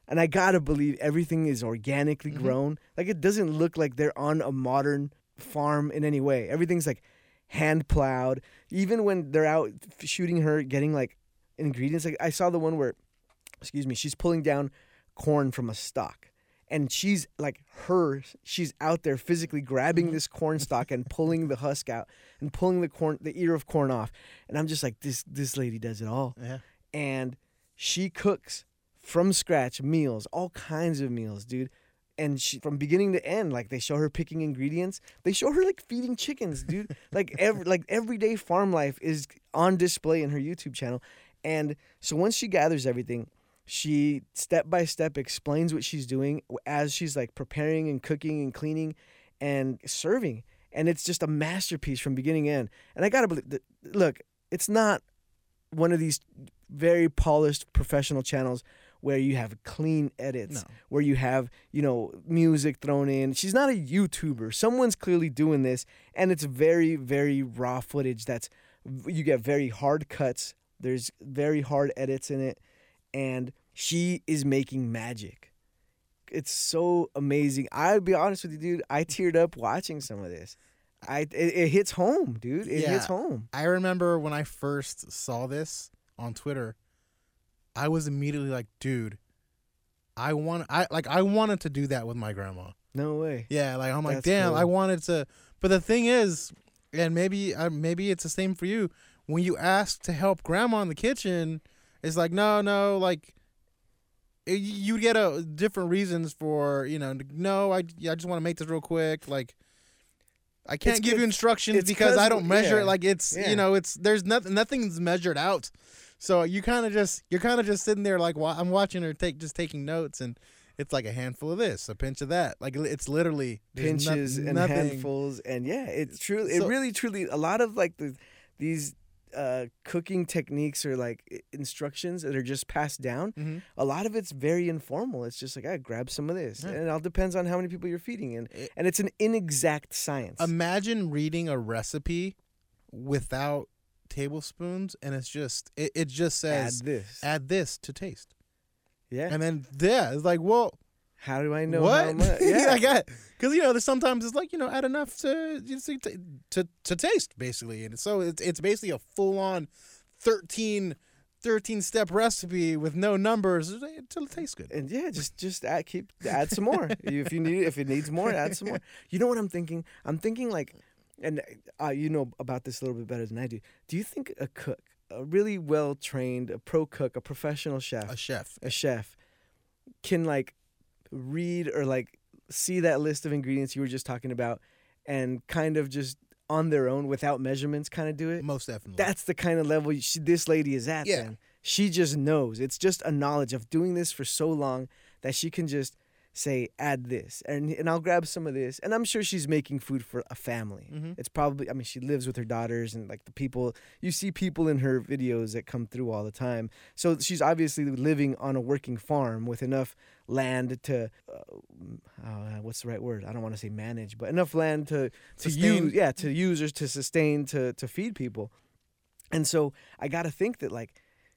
B: and I gotta believe everything is organically
A: Mhm.
B: grown. Like it doesn't look like they're on a modern farm in any way. Everything's like hand plowed. Even when they're out shooting her, getting like ingredients. Like I saw the one where, excuse me, she's pulling down corn from a stalk. And she's like her, she's out there physically grabbing this corn stalk and pulling the husk out and pulling the corn, the ear of corn off. And I'm just like, this, this lady does it all
A: Yeah.
B: and she cooks from scratch meals, all kinds of meals, dude. and she from beginning to end like they show her picking ingredients. They show her like feeding chickens dude. Like every like everyday farm life is on display in her youtube channel. And so once she gathers everything she step by step explains what she's doing as she's like preparing and cooking and cleaning and serving. And it's just a masterpiece from beginning to end. And i gotta believe that look it's not one of these very polished professional channels where you have clean edits,
A: No.
B: where you have, you know, music thrown in. She's not a YouTuber. Someone's clearly doing this, and it's very, very raw footage. That's you get very hard cuts. There's very hard edits in it, and she is making magic. It's so amazing. I'll be honest with you, dude. I teared up watching some of this. I it, it hits home, dude. It
A: Yeah.
B: hits home.
A: I remember when I first saw this on Twitter, I was immediately like, dude, I want I like I wanted to do that with my grandma.
B: No way.
A: Yeah, like I'm like,
B: That's
A: damn,
B: cool.
A: I wanted to. But the thing is, and maybe uh, maybe it's the same for you. When you ask to help grandma in the kitchen, it's like, no, no, like it- you get a different reasons for you know. No, I I just want to make this real quick. Like I can't
B: It's
A: give you instructions
B: it's
A: because
B: 'cause
A: I don't measure
B: yeah.
A: it. Like it's
B: Yeah.
A: you know, it's there's nothing nothing's measured out. So you kind of just you're kind of just sitting there like I'm watching her take just taking notes and. It's like a handful of this, a pinch of that. Like it's literally there's no-
B: pinches and
A: nothing-
B: handfuls and yeah it's true it
A: So-
B: really truly a lot of like the these uh cooking techniques or like instructions that are just passed down
A: Mhm.
B: a lot of it's very informal it's just like i grab some of this
A: Yeah.
B: and it all depends on how many people you're feeding and
A: It-
B: and it's an inexact science
A: Imagine reading a recipe without tablespoons, and it's just it, it just says add
B: this.
A: add this to taste,
B: yeah.
A: And then yeah, it's like well,
B: how do i know
A: what?
B: how much? Yeah.
A: I got because you know there's sometimes it's like you know add enough to you see, to, to to taste basically, and so it's it's basically a full on 13, 13 step recipe with no numbers. Until it tastes good.
B: and yeah, just just add, keep add some more. If you need if it needs more, add some more. You know what I'm thinking? I'm thinking like, and uh, you know about this a little bit better than I do. Do you think a cook, a really well trained, a pro cook, a professional chef,
A: A chef,
B: a chef, can like read or like see that list of ingredients you were just talking about, and kind of just on their own without measurements, kind of do it?
A: most definitely.
B: That's the kind of level she, this lady is at.
A: Yeah.
B: Then she just knows. It's just a knowledge of doing this for so long that she can just say, "Add this," and and I'll grab some of this. And I'm sure she's making food for a family.
A: Mhm.
B: It's probably. I mean, she lives with her daughters and like the people. You see people in her videos that come through all the time. So she's obviously living on a working farm with enough land to. Uh, uh, what's the right word? I don't want to say manage, but enough land to to
A: Sustain.
B: use. Yeah, to use or to sustain to to feed people. And so I got to think that like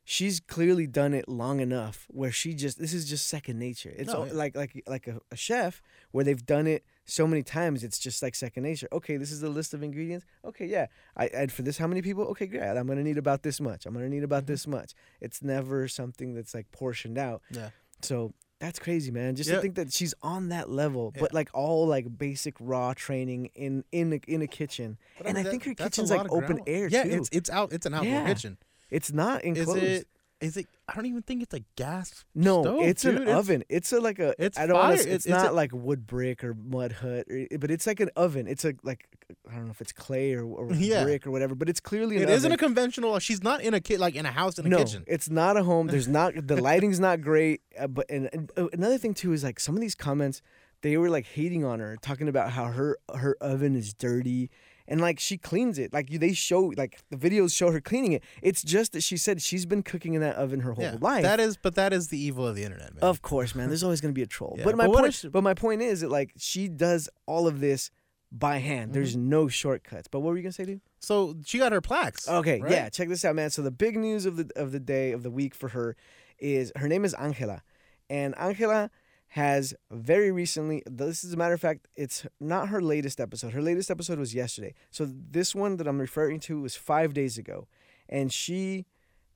B: she's clearly done it long enough where she just this is just second nature. It's
A: No,
B: all,
A: yeah.
B: like like like a, a chef where they've done it so many times it's just like second nature. Okay, this is the list of ingredients. Okay, yeah. I add for this how many people? Okay, great. I'm going to need about this much. I'm going to need about
A: Mhm.
B: this much. It's never something that's like portioned out.
A: yeah.
B: So that's crazy, man. Just
A: Yeah.
B: to think that she's on that level,
A: Yeah.
B: but like all like basic raw training in in a, in a kitchen.
A: But
B: and I
A: mean,
B: think her kitchen's like open
A: grandma-
B: air
A: Yeah,
B: too.
A: it's it's out. It's an outdoor kitchen.
B: It's not
A: Is
B: enclosed.
A: it? Is it? I don't even think it's a gas.
B: No,
A: stove,
B: it's
A: dude.
B: an
A: It's-
B: oven. It's a like a.
A: it's
B: I don't Wanna,
A: It's-
B: It's,
A: it's
B: not
A: a-
B: like wood brick or mud hut, or, but it's like an oven. It's a like I don't know if it's clay or, or
A: Yeah.
B: brick or whatever. But it's clearly an
A: It isn't a conventional. She's not in a kit like in a house in a
B: no,
A: kitchen.
B: it's not a home. There's not the lighting's not great. Uh, but and, and uh, another thing too is like some of these comments, they were like hating on her, talking about how her her oven is dirty. And like she cleans it, like they show, like the videos show her cleaning it. It's just that she said she's been cooking in that oven her whole
A: Yeah,
B: life.
A: That is, but that is the evil of the internet, man.
B: Of course, man. There's always going to be a troll.
A: Yeah,
B: but my
A: but
B: point,
A: she-
B: but my point is that like she does all of this by hand. There's
A: Mm-hmm.
B: no shortcuts. But what were you gonna say, dude?
A: so she got her plaques.
B: Okay,
A: right?
B: yeah. Check this out, man. So the big news of the of the day of the week for her is her name is Angela, and Angela has very recently. This is a matter of fact. It's not her latest episode. Her latest episode was yesterday. So this one that I'm referring to was five days ago, and she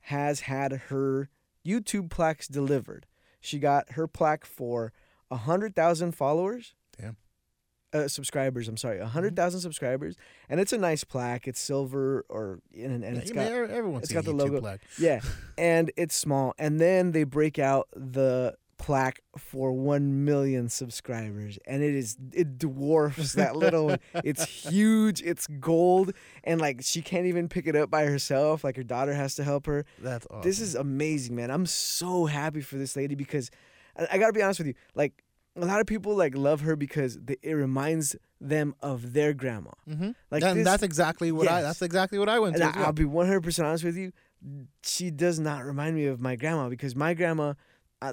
B: has had her YouTube plaques delivered. She got her plaque for a hundred thousand followers.
A: Damn.
B: Uh, subscribers. I'm sorry, a 100,000 subscribers, and it's a nice plaque. It's silver or and, and
A: Yeah,
B: it's got
A: everyone's
B: it's got the
A: YouTube
B: logo.
A: plaque.
B: yeah, and it's small. And then they break out the plaque for 1 million subscribers and it is it dwarfs that little one. It's huge, it's gold and like she can't even pick it up by herself, like her daughter has to help her.
A: That's awesome.
B: This is amazing, man. I'm so happy for this lady because I, I got to be honest with you. Like a lot of people like love her because the, it reminds them of their grandma.
A: mm-hmm.
B: Like
A: and
B: this-
A: that's exactly what I. That's exactly what I went
B: and
A: to.
B: I,
A: as well.
B: I'll be 100% honest with you. She does not remind me of my grandma because my grandma,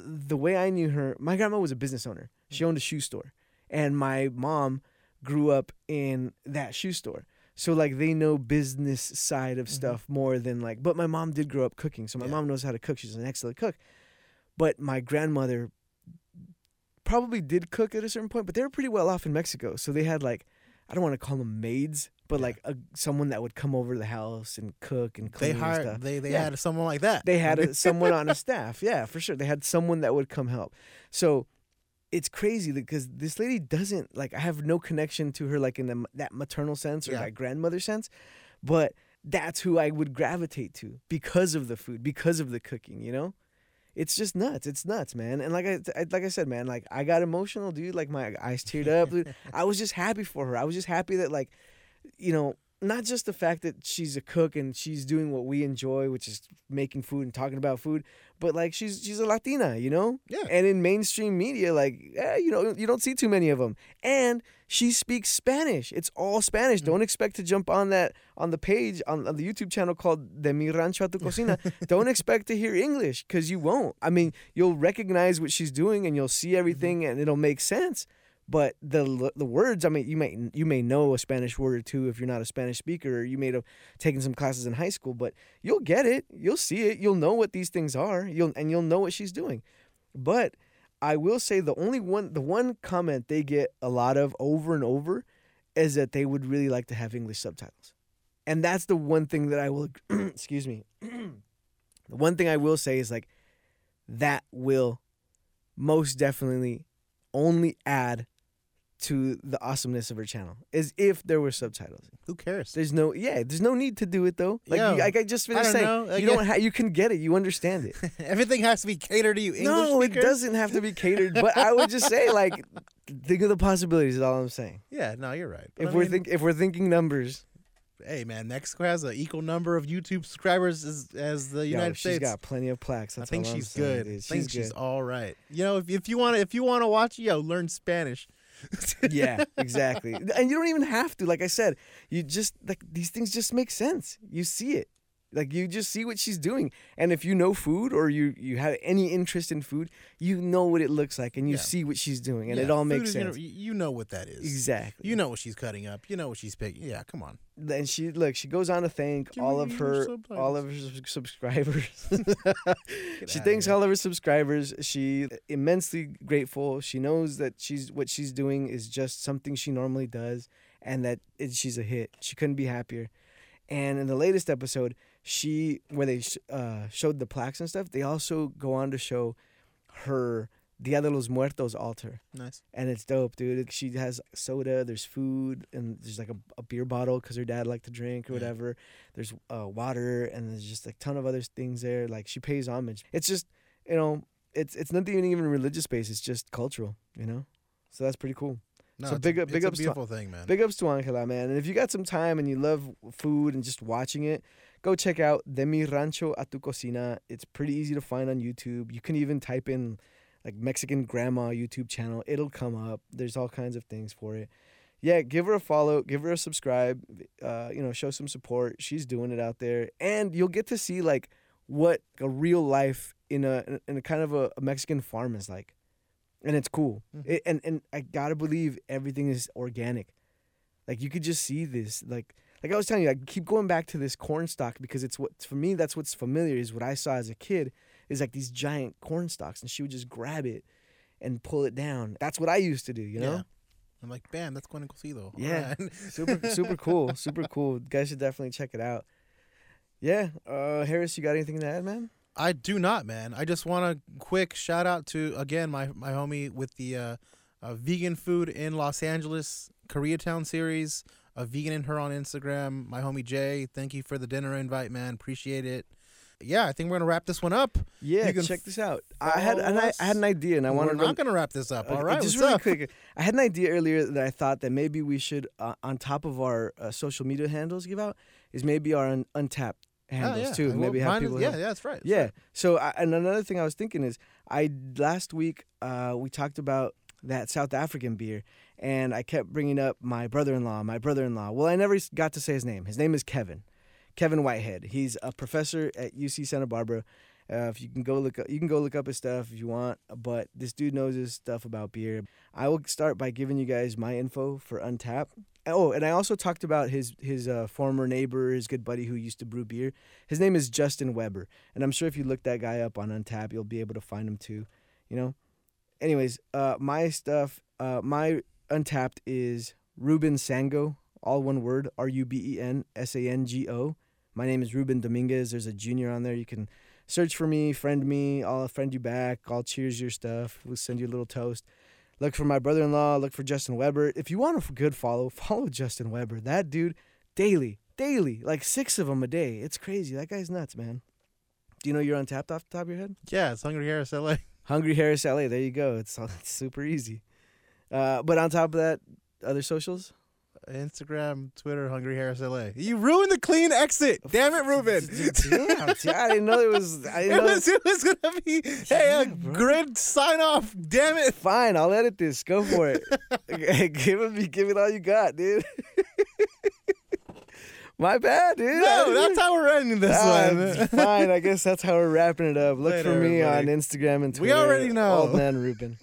B: the way I knew her, my grandma was a business owner. She owned a shoe store. And my mom grew up in that shoe store. So, like, they know business side of
A: Mhm.
B: stuff more than, like, but my mom did grow up cooking. So, my
A: Yeah.
B: mom knows how to cook. She's an excellent cook. But my grandmother probably did cook at a certain point, but they were pretty well off in Mexico. So, they had, like, I don't want to call them maids, but
A: Yeah.
B: like a, someone that would come over to the house and cook and
A: they
B: clean and
A: hired.
B: stuff.
A: They they
B: Yeah.
A: had someone like that.
B: They had a, someone on a staff, yeah, for sure. They had someone that would come help. So it's crazy because this lady doesn't like. I have no connection to her like in the, that maternal sense or
A: Yeah.
B: that grandmother sense, but that's who I would gravitate to because of the food, because of the cooking. You know, it's just nuts. It's nuts, man. And like I, like I said, man, like I got emotional, dude. Like my eyes teared up. dude. I was just happy for her. I was just happy that like, you know, not just the fact that she's a cook and she's doing what we enjoy, which is making food and talking about food, but like she's she's a Latina, you know.
A: Yeah.
B: And in mainstream media, like eh, you know, you don't see too many of them. And she speaks Spanish. It's all Spanish.
A: Mm.
B: Don't expect to jump on that on the page on, on the YouTube channel called De Mi Rancho a Tu Cocina. don't expect to hear English because you won't. I mean, you'll recognize what she's doing and you'll see everything and it'll make sense. But the the words, I mean, you may you may know a Spanish word or two if you're not a Spanish speaker, or you may have taken some classes in high school. But you'll get it, you'll see it, you'll know what these things are, you'll and you'll know what she's doing. But I will say the only one the one comment they get a lot of over and over is that they would really like to have English subtitles. And that's the one thing that I will excuse me. the one thing I will say is like that will most definitely only add to the awesomeness of her channel is if there were subtitles.
A: Who cares?
B: There's no yeah, there's no need to do it though. Like,
A: Yo,
B: you, like I just finished saying,
A: know.
B: You don't ha- you can get it, you understand it.
A: Everything has to be catered to you. English
B: no,
A: speakers?
B: it doesn't have to be catered. But I would just say, like, think of the possibilities. Is all I'm saying.
A: Yeah, no, you're right. But
B: If
A: I
B: we're
A: mean,
B: think if we're thinking numbers,
A: hey man, Mexico has an equal number of YouTube subscribers as, as the United
B: yo, she's
A: States.
B: got plenty of plaques.
A: I think
B: all I'm
A: she's
B: saying,
A: good. I think
B: She's
A: she's all right. You know, if, if you want if you want to watch, yo, learn Spanish.
B: yeah, exactly. And you don't even have to. Like I said, you just like these things just make sense. You see it. Like you just see what she's doing. And if you know food or you you have any interest in food, you know what it looks like and you
A: Yeah.
B: see what she's doing and
A: Yeah,
B: it all makes
A: is, you know,
B: sense.
A: You you know what that is.
B: Exactly.
A: You know what she's cutting up. You know what she's picking. Yeah, come on.
B: and she look, she goes on to thank
A: Give
B: all of her
A: subtitles.
B: all of her subscribers. She thanks all of her subscribers. She immensely grateful. She knows that she's what she's doing is just something she normally does, and that it, she's a hit. She couldn't be happier. And in the latest episode, she where they sh- uh, showed the plaques and stuff, they also go on to show her Dia de los Muertos altar
A: Nice.
B: and it's dope, dude. She has soda, there's food, and there's like a, a beer bottle because her dad liked to drink or
A: Yeah.
B: whatever. There's uh, water, and there's just a ton of other things there. Like she pays homage. It's just, you know, it's it's not even even religious based. It's just cultural, you know. So that's pretty cool.
A: No,
B: So big
A: a,
B: up- big ups to-
A: beautiful thing, man.
B: Big ups to Angela, man. And if you got some time and you love food and just watching it, go check out De Mi Rancho a Tu Cocina. It's pretty easy to find on YouTube. You can even type in like Mexican Grandma YouTube channel. It'll come up. There's all kinds of things for it. Yeah, give her a follow, give her a subscribe. Uh, you know, show some support. She's doing it out there, and you'll get to see like what a real life in a in a kind of a, a Mexican farm is like, and it's cool.
A: Mhm.
B: It, and and I gotta believe everything is organic. Like you could just see this. Like like I was telling you, I keep going back to this corn stalk because it's what for me that's what's familiar is what I saw as a kid is like these giant corn stalks, and she would just grab it and pull it down. That's what I used to do. You know.
A: Yeah. I'm like, bam, that's going to cocido.
B: Yeah.
A: Alright.
B: super super cool super cool you guys should definitely check it out yeah uh harris you got anything to add man
A: I do not, man. I just want a quick shout out to again my my homie with the uh, uh, vegan food in Los Angeles Koreatown series. A vegan in her on Instagram. My homie Jay. Thank you for the dinner invite, man. Appreciate it. yeah, I think we're gonna wrap this one up.
B: Yeah,
A: You can
B: check this out. I had and I, I had an idea, and I wanted.
A: we're not
B: to
A: gonna wrap this up. All right,
B: just really
A: up?
B: quick. I had an idea earlier that I thought that maybe we should, uh, on top of our uh, social media handles, give out is maybe our un- Untappd
A: Oh,
B: handles
A: yeah.
B: too.
A: Well,
B: maybe have
A: mine is-
B: people.
A: yeah, yeah, that's right. that's
B: Yeah.
A: right.
B: So, I, and another thing I was thinking is, I last week uh, we talked about that South African beer, and I kept bringing up my brother-in-law, my brother-in-law. Well, I never got to say his name. His name is Kevin, Kevin Whitehead. He's a professor at UC Santa Barbara. Uh, if you can go look up, you can go look up his stuff if you want. But this dude knows his stuff about beer. I will start by giving you guys my info for Untap. Oh, and I also talked about his his uh, former neighbor, his good buddy who used to brew beer. His name is Justin Weber, and I'm sure if you look that guy up on Untap, you'll be able to find him too. You know. Anyways, uh, my stuff, uh, my Untappd is Ruben Sango, all one word, R U B E N S A N G O. My name is Ruben Dominguez. There's a junior on there. You can search for me, friend me. I'll friend you back. I'll cheers your stuff. We'll send you a little toast. Look for my brother-in-law. Look for Justin Weber. If you want a good follow, follow Justin Weber. That dude, daily, daily, like six of them a day. It's crazy. That guy's nuts, man. Do you know you're Untappd off the top of your head?
A: Yeah, it's Hungry Harris LA.
B: Hungry Harris LA. There you go. It's, it's super easy. Uh, but on top of that, other socials.
A: Instagram, Twitter, Hungry Harris LA. You ruined the clean exit. Damn it, Ruben.
B: Damn, dude, I didn't know it was. I didn't
A: It
B: know
A: was, it was gonna be hey
B: Yeah,
A: a
B: bro.
A: grid sign off. Damn it.
B: Fine, I'll edit this. Go for it. give it me, give it all you got, dude. My bad, dude.
A: No, that's how we're ending this
B: Ah,
A: one.
B: fine, I guess that's how we're wrapping it up. Look
A: Later,
B: for me
A: everybody.
B: on Instagram and Twitter.
A: We already know.
B: Old man Ruben.